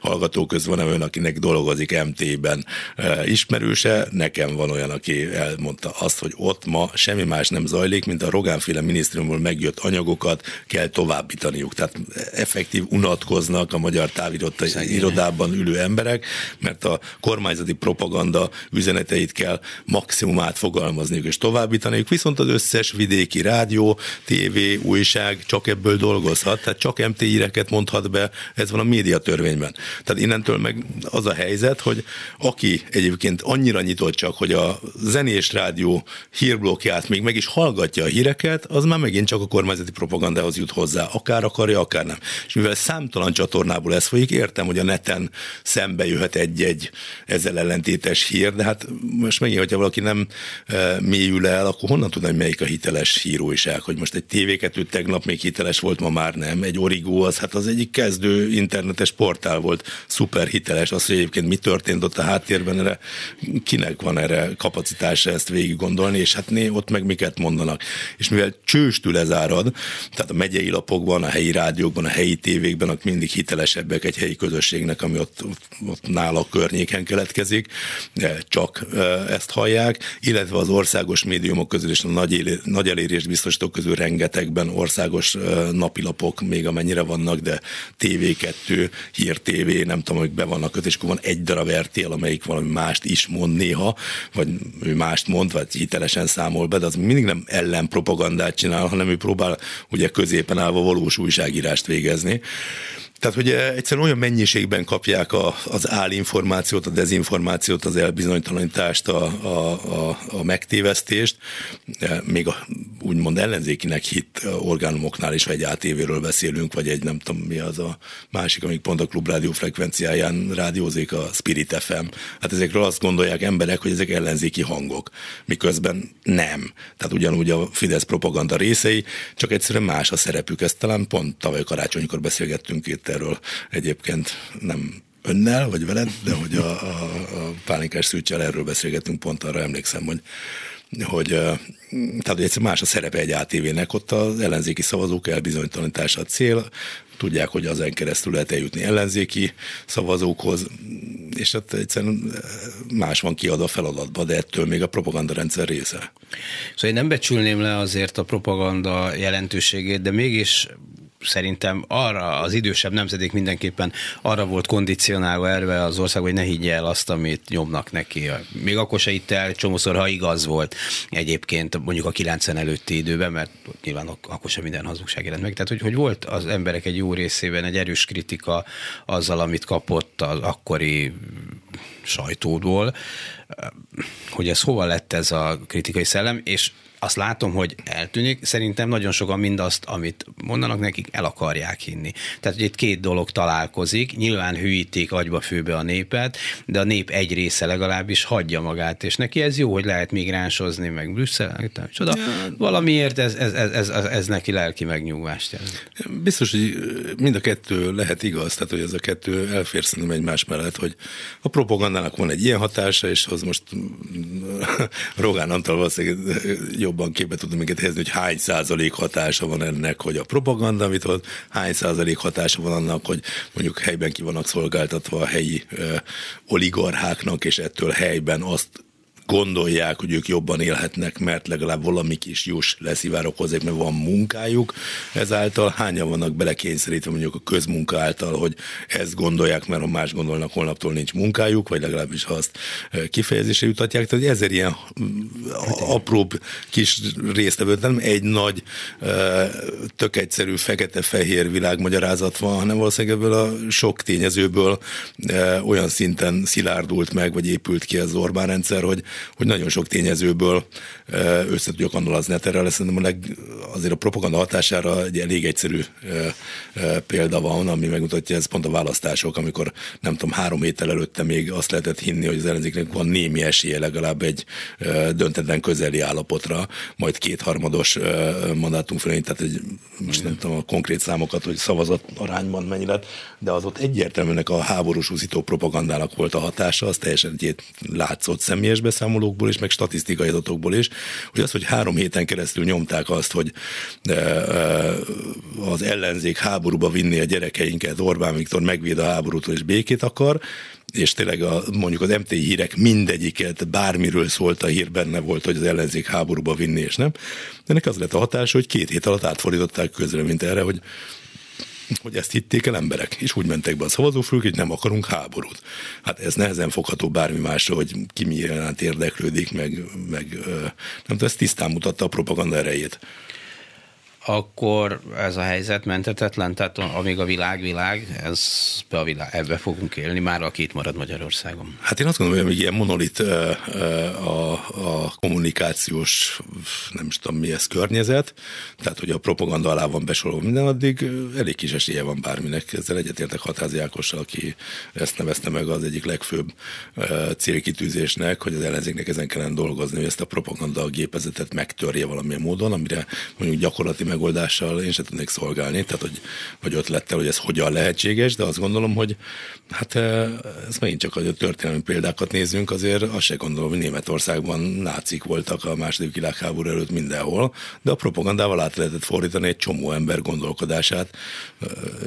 hallgató köz van olyan, akinek dolgozik MT-ben e, ismerőse, nekem van olyan, aki elmondta azt, hogy ott ma semmi más nem zajlik, mint a Rogánféle minisztériumból megjött anyagokat kell továbbítaniuk. Tehát effektív unatkoznak a magyar távirodában ülő emberek, mert a kormányzati propaganda üzeneteit kell maximum átfogalmazniuk és továbbítaniuk, viszont az összes vidéki rádió, tévé, újság csak ebből dolgozhat, tehát csak MT íreket mondhat be, ez van a médiatörvényben. Tehát innentől meg az a helyzet, hogy aki egyébként annyira nyitott csak, hogy a zenés rádió hírblokját még meg is hallgatja a híreket, az már megint csak a kormányzati propagandához jut hozzá, akár akarja, akár nem. És mivel számtalan csatornából ez folyik, értem, hogy a neten szembe jöhet egy-egy ezzel ellentétes hír, de hát most megint, hogyha valaki nem e, mélyül el, akkor honnan tudna, hogy melyik a hiteles híróiság, hogy most egy tévéket tegnap még hiteles volt, ma már nem, egy origó az, hát az egyik kezdő internetes portál volt szuper hiteles, az, hogy egyébként mi történt ott a háttérben, erre kinek van erre kapacitása ezt végig gondolni, és hát né, ott meg miket mondanak. És mivel csőstül lezárad, tehát a megyei lapokban, a helyi rádiókban, a helyi tévékben, ott mindig hitelesebbek egy helyi közösségnek, ami ott, ott, ott nála környéken keletkezik, csak ezt hallják, illetve az országos médiumok közül és a nagy, nagy elérést biztosítók közül rengetegben országos napilapok, még amennyire vannak, de TV2, Hír TV, nem tudom, hogy be vannak kötve, és akkor van egy darab RTL, amelyik valami mást is mond néha, vagy ő mást mond, vagy hitelesen számol be, de az mindig nem ellenpropagandát csinál, hanem ő próbál ugye középen állva valós újságírást végezni. Tehát, hogy egyszerűen olyan mennyiségben kapják a, az állinformációt, a dezinformációt, az elbizonytalanítást, a, a, a, a megtévesztést, még a úgymond ellenzékinek hit orgánumoknál is, ha egy ATV-ről beszélünk, vagy egy nem tudom mi az a másik, amik pont a klubrádió frekvenciáján rádiózik, a Spirit FM. Hát ezekről azt gondolják emberek, hogy ezek ellenzéki hangok, miközben nem. Tehát ugyanúgy a Fidesz propaganda részei, csak egyszerűen más a szerepük. Ezt talán pont tavaly karácsonykor beszélgettünk itt erről egyébként nem önnel, vagy veled, de hogy a, a, a pálinkás szűcsel erről beszélgetünk, pont arra emlékszem, hogy hogy tehát egyszer más a szerepe egy ATV-nek, ott az ellenzéki szavazók elbizonytalanítása a cél, tudják, hogy azen keresztül lehet eljutni ellenzéki szavazókhoz, és hát egyszerűen más van kiadva a feladatba, de ettől még a propaganda rendszer része. Szóval én nem becsülném le azért a propaganda jelentőségét, de mégis szerintem arra az idősebb nemzedék mindenképpen arra volt kondicionálva erve az ország, hogy ne higgye el azt, amit nyomnak neki. Még akkor se itt el csomószor, ha igaz volt egyébként mondjuk a 90 előtti időben, mert nyilván akkor sem minden hazugság jelent meg. Tehát, hogy, hogy volt az emberek egy jó részében egy erős kritika azzal, amit kapott az akkori sajtódból, hogy ez hova lett ez a kritikai szellem, és azt látom, hogy eltűnik, szerintem nagyon sokan mindazt, amit mondanak nekik, el akarják hinni. Tehát, hogy itt két dolog találkozik, nyilván hűítik agyba főbe a népet, de a nép egy része legalábbis hagyja magát, és neki ez jó, hogy lehet migránsozni, meg Brüsszel, csoda. Ja. Valamiért ez, ez, ez, ez, ez neki lelki megnyugvást jelent. Biztos, hogy mind a kettő lehet igaz, tehát hogy ez a kettő elfér szerintem egymás mellett, hogy a propagandának van egy ilyen hatása, és az most *laughs* Rogán Antal valószínűleg jobban képbe tudom minket helyezni, hogy hány százalék hatása van ennek, hogy a propaganda, amit ott, hány százalék hatása van annak, hogy mondjuk helyben ki vannak szolgáltatva a helyi oligarcháknak, és ettől helyben azt gondolják, hogy ők jobban élhetnek, mert legalább valami kis juss leszivárok hozzá, mert van munkájuk. Ezáltal hányan vannak belekényszerítve mondjuk a közmunka által, hogy ezt gondolják, mert ha más gondolnak, holnaptól nincs munkájuk, vagy legalábbis ha azt kifejezésre jutatják. Tehát ezer ilyen apróbb kis részt nem egy nagy, tök egyszerű fekete-fehér világmagyarázat van, hanem valószínűleg ebből a sok tényezőből olyan szinten szilárdult meg, vagy épült ki az Orbán rendszer, hogy hogy nagyon sok tényezőből össze tudjuk annulazni. Hát erre lesz a leg, azért a propaganda hatására egy elég egyszerű példa van, ami megmutatja, ez pont a választások, amikor nem tudom, három héttel előtte még azt lehetett hinni, hogy az ellenzéknek van némi esélye legalább egy döntetlen közeli állapotra, majd kétharmados mandátum fölé, tehát egy, most nem tudom a konkrét számokat, hogy szavazat arányban mennyi lett, de az ott egyértelműen a háborús úszító propagandának volt a hatása, az teljesen egy látszott személyes beszámoló, beszámolókból is, meg statisztikai adatokból is, hogy az, hogy három héten keresztül nyomták azt, hogy e, e, az ellenzék háborúba vinni a gyerekeinket, Orbán Viktor megvéd a háborútól és békét akar, és tényleg a, mondjuk az MTI hírek mindegyiket, bármiről szólt a hír, benne volt, hogy az ellenzék háborúba vinni, és nem. Ennek az lett a hatása, hogy két hét alatt átfordították közre, mint erre, hogy hogy ezt hitték el emberek, és úgy mentek be a szavazófülk, hogy nem akarunk háborút. Hát ez nehezen fogható bármi másra, hogy ki mi iránt érdeklődik, meg, meg nem tudom, ez tisztán mutatta a propaganda erejét akkor ez a helyzet mentetetlen, tehát amíg a világ világ, ez be a világ, ebbe fogunk élni, már aki itt marad Magyarországon. Hát én azt gondolom, hogy ilyen monolit a, a kommunikációs, nem is tudom mi ez, környezet, tehát hogy a propaganda alá van besorolva minden, addig elég kis esélye van bárminek. Ezzel egyetértek Hatázi Ákossal, aki ezt nevezte meg az egyik legfőbb célkitűzésnek, hogy az ellenzéknek ezen kellene dolgozni, hogy ezt a propaganda gépezetet megtörje valamilyen módon, amire mondjuk gyakorlati megoldással én sem tudnék szolgálni, tehát hogy, vagy ötlettel, hogy ez hogyan lehetséges, de azt gondolom, hogy hát ez megint csak, hogy a történelmi példákat nézzünk, azért azt se gondolom, hogy Németországban nácik voltak a második világháború előtt mindenhol, de a propagandával át lehetett fordítani egy csomó ember gondolkodását,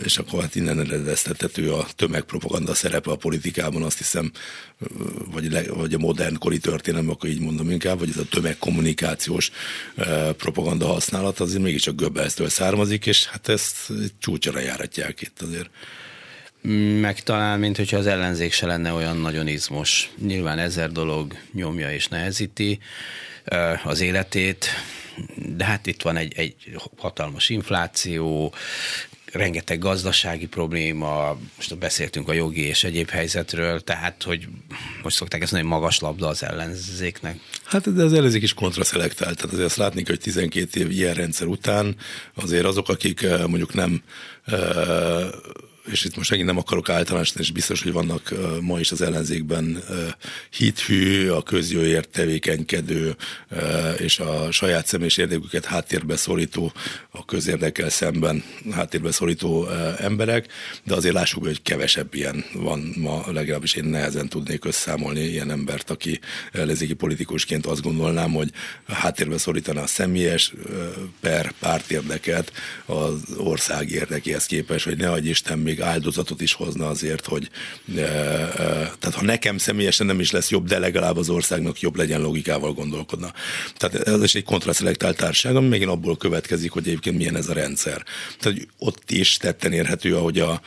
és akkor hát innen eredeztethető a tömegpropaganda szerepe a politikában, azt hiszem, vagy, le, vagy a modern kori történelem, akkor így mondom inkább, vagy ez a tömegkommunikációs propaganda használat, azért mégiscsak Göbbelsztől származik, és hát ezt csúcsra járatják itt azért. Meg talán, mint hogyha az ellenzék se lenne olyan nagyon izmos. Nyilván ezer dolog nyomja és nehezíti az életét, de hát itt van egy, egy hatalmas infláció, rengeteg gazdasági probléma, most beszéltünk a jogi és egyéb helyzetről, tehát, hogy most szokták ezt mondani, magas labda az ellenzéknek. Hát de az ellenzék is kontraszelektált, tehát azért azt látni, hogy 12 év ilyen rendszer után azért azok, akik eh, mondjuk nem eh, és itt most megint nem akarok általánosítani, és biztos, hogy vannak ma is az ellenzékben hithű, a közjóért tevékenykedő, és a saját személyes érdeküket háttérbe szorító, a közérdekel szemben háttérbe szorító emberek, de azért lássuk, hogy kevesebb ilyen van ma, legalábbis én nehezen tudnék összeszámolni ilyen embert, aki ellenzéki politikusként azt gondolnám, hogy háttérbe szorítaná a személyes per pártérdeket az ország érdekéhez képest, hogy ne adj Isten még áldozatot is hozna azért, hogy tehát ha nekem személyesen nem is lesz jobb, de legalább az országnak jobb legyen logikával gondolkodna. Tehát ez is egy kontraszelektált társaság, ami megint abból következik, hogy egyébként milyen ez a rendszer. Tehát ott is tetten érhető, ahogy a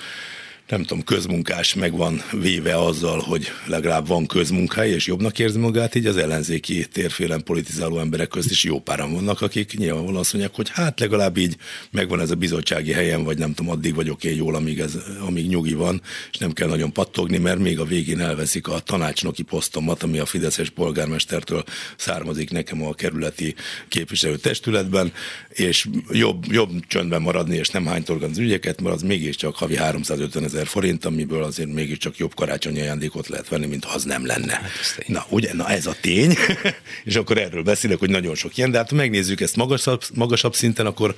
nem tudom, közmunkás meg van véve azzal, hogy legalább van közmunkája, és jobbnak érzi magát, így az ellenzéki térfélen politizáló emberek közt is jó páran vannak, akik nyilvánvalóan azt mondják, hogy hát legalább így megvan ez a bizottsági helyen, vagy nem tudom, addig vagyok én jól, amíg, ez, amíg nyugi van, és nem kell nagyon pattogni, mert még a végén elveszik a tanácsnoki posztomat, ami a Fideszes polgármestertől származik nekem a kerületi képviselő testületben, és jobb, jobb csöndben maradni, és nem hánytorgan az ügyeket, mert az mégiscsak havi 350 ezer forint, amiből azért mégiscsak jobb karácsonyi ajándékot lehet venni, mint ha az nem lenne. Hát na, ugye, na ez a tény, *laughs* és akkor erről beszélek, hogy nagyon sok ilyen, de hát ha megnézzük ezt magasabb, magasabb szinten, akkor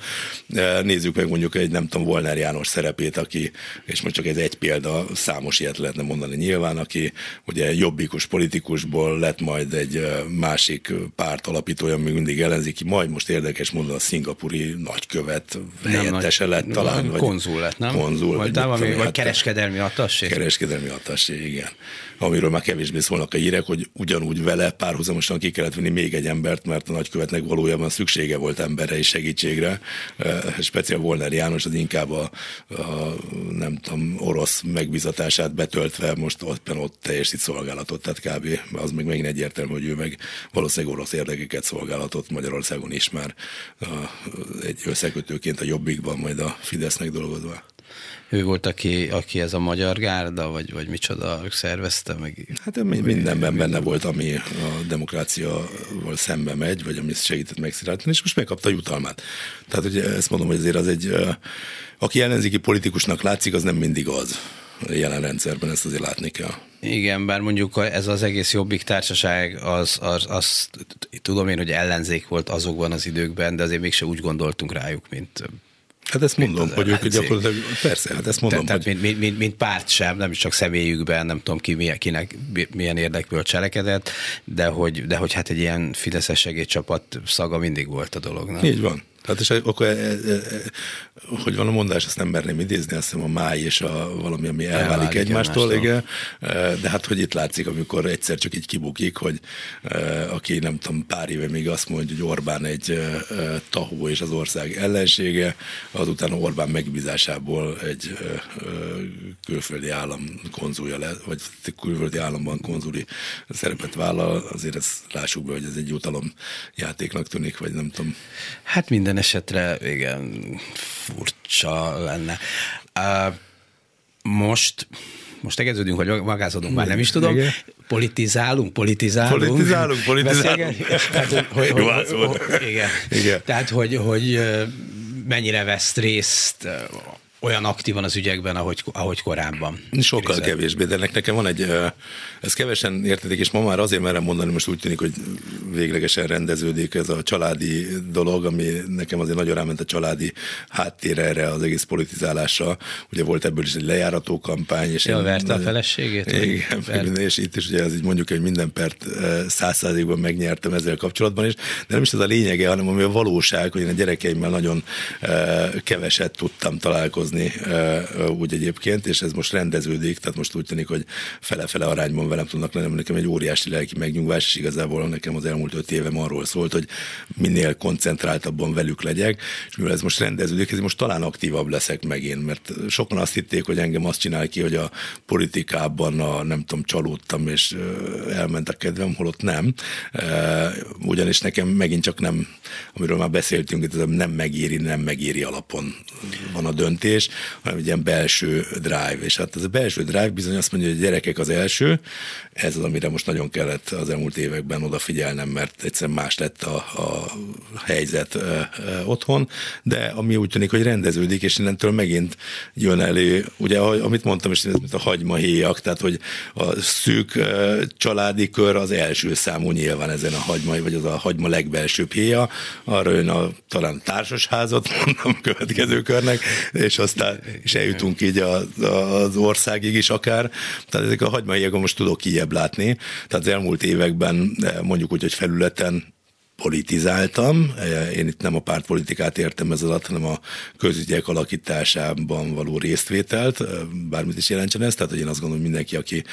e, nézzük meg mondjuk egy, nem tudom, Volner János szerepét, aki, és most csak ez egy példa, számos ilyet lehetne mondani nyilván, aki ugye jobbikus politikusból lett majd egy e, másik párt alapítója, még mindig ellenzéki, majd most érdekes mondani a szingapuri nagykövet helyettese lett talán. Vagy konzul lett, nem? Konzul. Vagy, vagy, vagy, vagy Kereskedelmi attassé? Kereskedelmi attassé, igen. Amiről már kevésbé szólnak a hírek, hogy ugyanúgy vele párhuzamosan ki kellett venni még egy embert, mert a nagykövetnek valójában szüksége volt emberre és segítségre. Speciál Volner János az inkább a, a nem tudom, orosz megbizatását betöltve most ott, ott teljesít szolgálatot, tehát kb. az még megint egyértelmű, hogy ő meg valószínűleg orosz érdekeket szolgálatot Magyarországon is már a, egy összekötőként a Jobbikban, majd a Fidesznek dolgozva ő volt, aki, aki ez a magyar gárda, vagy, vagy micsoda szervezte meg? Hát mindenben benne volt, ami a demokráciával szembe megy, vagy ami segített megsziráltani, és most megkapta a jutalmát. Tehát ugye ezt mondom, hogy azért az egy, aki ellenzéki politikusnak látszik, az nem mindig az jelen rendszerben, ezt azért látni kell. Igen, bár mondjuk ez az egész Jobbik társaság, az, az, az tudom én, hogy ellenzék volt azokban az időkben, de azért mégse úgy gondoltunk rájuk, mint Hát ezt mondom, hogy ők gyakorlatilag, persze, hát ezt mondom. Tehát, hogy... mint, mint, mint, mint párt sem, nem is csak személyükben, nem tudom ki, milyen, kinek milyen érdekből cselekedett, de hogy, de hogy hát egy ilyen Fideszes segédcsapat szaga mindig volt a dolognak. Így van. Tehát és akkor, e, e, e, hogy van a mondás, ezt nem merném idézni, azt hiszem a máj és a valami, ami elválik, elválik egymástól, egymástól, igen. De hát, hogy itt látszik, amikor egyszer csak így kibukik, hogy aki nem tudom, pár éve még azt mondja, hogy Orbán egy tahó és az ország ellensége, azután Orbán megbízásából egy külföldi állam konzulja le, vagy külföldi államban konzuli szerepet vállal, azért ezt lássuk be, hogy ez egy jutalom játéknak tűnik, vagy nem tudom. Hát minden minden esetre igen, furcsa lenne. Uh, most most tegeződünk, vagy magázodunk, már nem is tudom. Igen. Politizálunk, politizálunk. Politizálunk, politizálunk. Tehát, hogy, hogy, hogy, igen. igen. Tehát, hogy, hogy mennyire vesz részt olyan aktívan az ügyekben, ahogy, ahogy korábban. Sokkal Krizet. kevésbé, de nekem van egy, ez kevesen értetik, és ma már azért merem mondani, most úgy tűnik, hogy véglegesen rendeződik ez a családi dolog, ami nekem azért nagyon ráment a családi háttér erre az egész politizálásra. Ugye volt ebből is egy lejárató kampány. És ja, verte a feleségét? Igen, minden, *laughs* és itt is ugye ez így mondjuk, hogy minden pert száz százalékban megnyertem ezzel kapcsolatban is, de nem is ez a lényege, hanem ami a valóság, hogy én a gyerekeimmel nagyon keveset tudtam találkozni dolgozni úgy egyébként, és ez most rendeződik, tehát most úgy tűnik, hogy fele-fele arányban velem tudnak lenni, nekem egy óriási lelki megnyugvás, és igazából nekem az elmúlt öt évem arról szólt, hogy minél koncentráltabban velük legyek, és mivel ez most rendeződik, ez most talán aktívabb leszek megint, mert sokan azt hitték, hogy engem azt csinál ki, hogy a politikában a, nem tudom, csalódtam, és elment a kedvem, holott nem. Ugyanis nekem megint csak nem, amiről már beszéltünk, ez nem megéri, nem megéri alapon van a döntés, vezetés, hanem egy ilyen belső drive. És hát ez a belső drive bizony azt mondja, hogy a gyerekek az első, ez az, amire most nagyon kellett az elmúlt években odafigyelnem, mert egyszerűen más lett a, a helyzet otthon, de ami úgy tűnik, hogy rendeződik, és innentől megint jön elő, ugye, amit mondtam, és mint a hagymahéjak, tehát hogy a szűk családi kör az első számú nyilván ezen a hagymai, vagy az a hagyma legbelsőbb héja, arra jön a talán társasházat, *laughs* mondom következő körnek, és aztán és eljutunk így a, az országig is akár. Tehát ezek a hagymahéjakon most tudok kijebb látni. Tehát az elmúlt években mondjuk úgy, hogy felületen politizáltam. Én itt nem a pártpolitikát értem ez alatt, hanem a közügyek alakításában való résztvételt, bármit is jelentsen ez. Tehát, hogy én azt gondolom, hogy mindenki, aki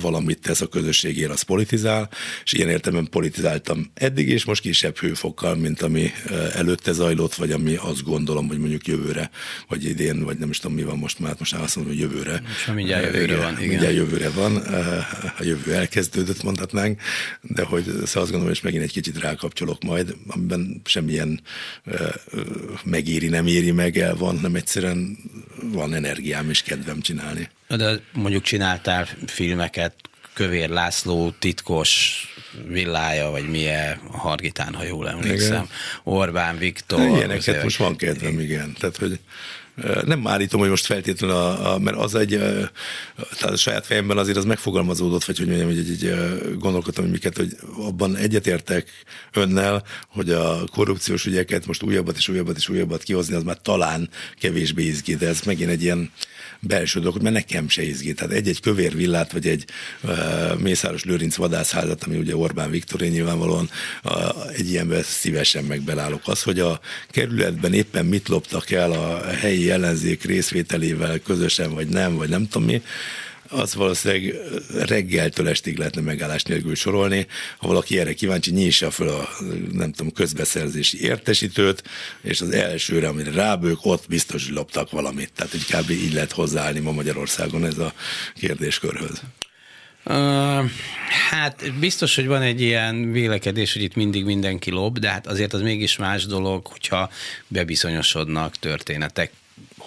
valamit tesz a közösségért, az politizál, és ilyen értelemben politizáltam eddig, és most kisebb hőfokkal, mint ami előtte zajlott, vagy ami azt gondolom, hogy mondjuk jövőre, vagy idén, vagy nem is tudom, mi van most már, most azt mondom, hogy jövőre. Most mindjárt jövőre van. Igen. Mindjárt jövőre van. A jövő elkezdődött, mondhatnánk, de hogy szóval azt gondolom, hogy megint egy kicsit rákapcsolok majd, amiben semmilyen megéri, nem éri meg el van, nem egyszerűen van energiám és kedvem csinálni. De mondjuk csináltál filmeket, Kövér László titkos villája, vagy milyen Hargitán, ha jól emlékszem. Igen. Orbán Viktor. Ilyeneket most van kedvem, igen. Tehát, hogy nem állítom, hogy most feltétlenül, a, a, mert az egy, tehát a saját fejemben azért az megfogalmazódott, vagy hogy mondjam, hogy egy, egy gondolkodtam, hogy miket, hogy abban egyetértek önnel, hogy a korrupciós ügyeket most újabbat és újabbat és újabbat kihozni, az már talán kevésbé izgi, de ez megint egy ilyen belső dolog, mert nekem se izgi. Tehát egy-egy kövér villát, vagy egy uh, Mészáros Lőrinc vadászházat, ami ugye Orbán Viktor, én nyilvánvalóan uh, egy ilyenbe szívesen megbelálok. Az, hogy a kerületben éppen mit loptak el a helyi ellenzék részvételével közösen, vagy nem, vagy nem tudom mi, az valószínűleg reggeltől estig lehetne megállás nélkül sorolni. Ha valaki erre kíváncsi, nyissa föl a nem tudom, közbeszerzési értesítőt, és az elsőre, amire rábők, ott biztos, hogy loptak valamit. Tehát hogy kb. így lehet hozzáállni ma Magyarországon ez a kérdéskörhöz. Uh, hát biztos, hogy van egy ilyen vélekedés, hogy itt mindig mindenki lop, de hát azért az mégis más dolog, hogyha bebizonyosodnak történetek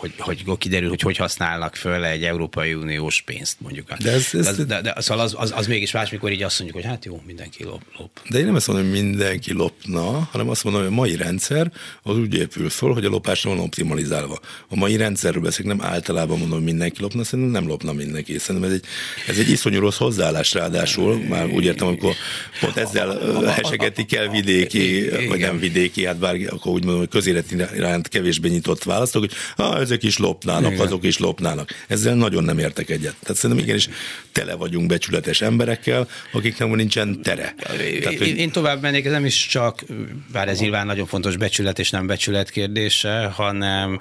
hogy, hogy kiderül, hogy hogy használnak föl egy Európai Uniós pénzt mondjuk. De, ez, ez, de, de, de szóval az, az, az, mégis más, mikor így azt mondjuk, hogy hát jó, mindenki lop. lop. De én nem azt mondom, hogy mindenki lopna, hanem azt mondom, hogy a mai rendszer az úgy épül föl, hogy a lopásra van optimalizálva. A mai rendszerről beszélek, nem általában mondom, hogy mindenki lopna, szerintem nem lopna mindenki. Szerintem ez egy, ez egy iszonyú rossz hozzáállás ráadásul, már úgy értem, amikor pont ezzel hesegetik el vidéki, vagy nem vidéki, hát bár akkor úgy mondom, hogy közéleti iránt kevésbé nyitott választok, hogy ah, ezek is lopnának, Igen. azok is lopnának. Ezzel nagyon nem értek egyet. Tehát szerintem igenis tele vagyunk becsületes emberekkel, akiknek nincsen tere. Tehát, hogy... Én tovább mennék, ez nem is csak, bár ez nyilván nagyon fontos becsület és nem becsület kérdése, hanem,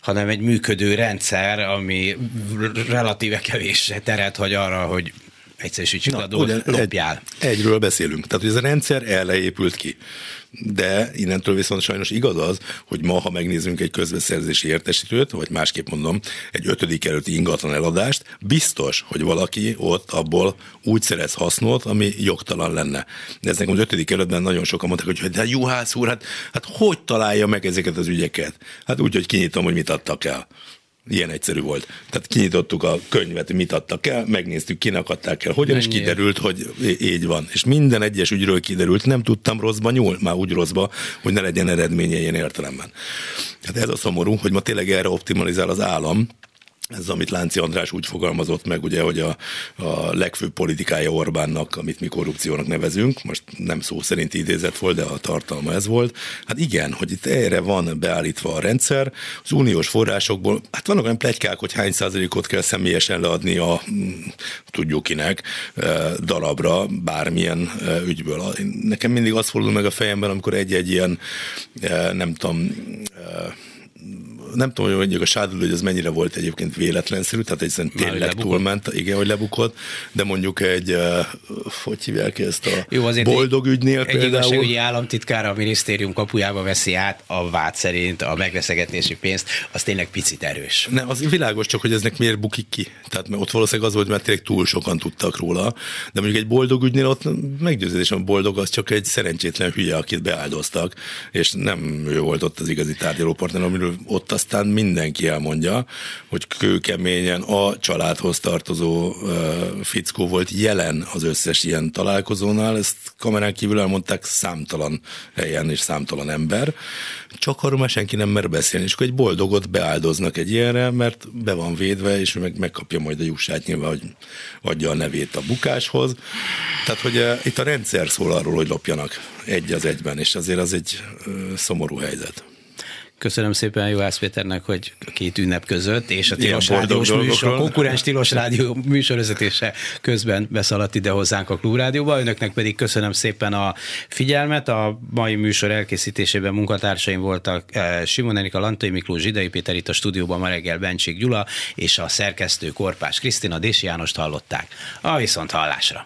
hanem egy működő rendszer, ami relatíve kevés teret hagy arra, hogy egyszerűsítsük a dolgot, lopjál. Egy, egyről beszélünk. Tehát, hogy ez a rendszer erre épült ki de innentől viszont sajnos igaz az, hogy ma, ha megnézzünk egy közbeszerzési értesítőt, vagy másképp mondom, egy ötödik előtti ingatlan eladást, biztos, hogy valaki ott abból úgy szerez hasznot, ami jogtalan lenne. De ez nekem az ötödik előttben nagyon sokan mondták, hogy de Juhász úr, hát, hát hogy találja meg ezeket az ügyeket? Hát úgy, hogy kinyitom, hogy mit adtak el. Ilyen egyszerű volt. Tehát kinyitottuk a könyvet, mit adtak el, megnéztük, kinek adták el, hogyan, Mennyi és kiderült, hogy így van. És minden egyes ügyről kiderült, nem tudtam rosszba nyúl, már úgy rosszba, hogy ne legyen eredménye ilyen értelemben. Hát ez a szomorú, hogy ma tényleg erre optimalizál az állam, ez, amit Lánci András úgy fogalmazott meg, ugye, hogy a, a legfőbb politikája Orbánnak, amit mi korrupciónak nevezünk, most nem szó szerint idézett volt, de a tartalma ez volt. Hát igen, hogy itt erre van beállítva a rendszer, az uniós forrásokból, hát vannak olyan plegykák, hogy hány százalékot kell személyesen leadni a tudjuk kinek eh, darabra, bármilyen eh, ügyből. Nekem mindig az fordul meg a fejemben, amikor egy-egy ilyen, eh, nem tudom, nem tudom, hogy mondjuk a sádul, hogy ez mennyire volt egyébként véletlenszerű, tehát egyszerűen tényleg túlment, igen, hogy lebukott, de mondjuk egy, hogy hívják ezt a Jó, azért boldog ügynél egy például. Egy igazságügyi államtitkár a minisztérium kapujába veszi át a vád szerint a megveszegetési pénzt, az tényleg picit erős. Ne, az világos csak, hogy eznek miért bukik ki. Tehát ott valószínűleg az volt, mert tényleg túl sokan tudtak róla, de mondjuk egy boldog ügynél ott meggyőződésem, a boldog az csak egy szerencsétlen hülye, akit beáldoztak, és nem ő volt ott az igazi tárgyalópartner, amiről ott azt aztán mindenki elmondja, hogy kőkeményen a családhoz tartozó fickó volt jelen az összes ilyen találkozónál, ezt kamerán kívül elmondták számtalan helyen és számtalan ember, csak arról már senki nem mer beszélni, és akkor egy boldogot beáldoznak egy ilyenre, mert be van védve, és meg megkapja majd a jussát nyilván, hogy adja a nevét a bukáshoz. Tehát, hogy itt a rendszer szól arról, hogy lopjanak egy az egyben, és azért az egy szomorú helyzet. Köszönöm szépen Juhász Péternek, hogy a két ünnep között és a Tilos Rádiós műsor, a konkurens Tilos Rádió műsorvezetése közben beszaladt ide hozzánk a Klubrádióba. Önöknek pedig köszönöm szépen a figyelmet. A mai műsor elkészítésében munkatársaim voltak eh, Simon Erika, Lantai Miklós, Zsidai Péter itt a stúdióban ma reggel Bencsik Gyula és a szerkesztő Korpás Krisztina Dési Jánost hallották. A viszont hallásra!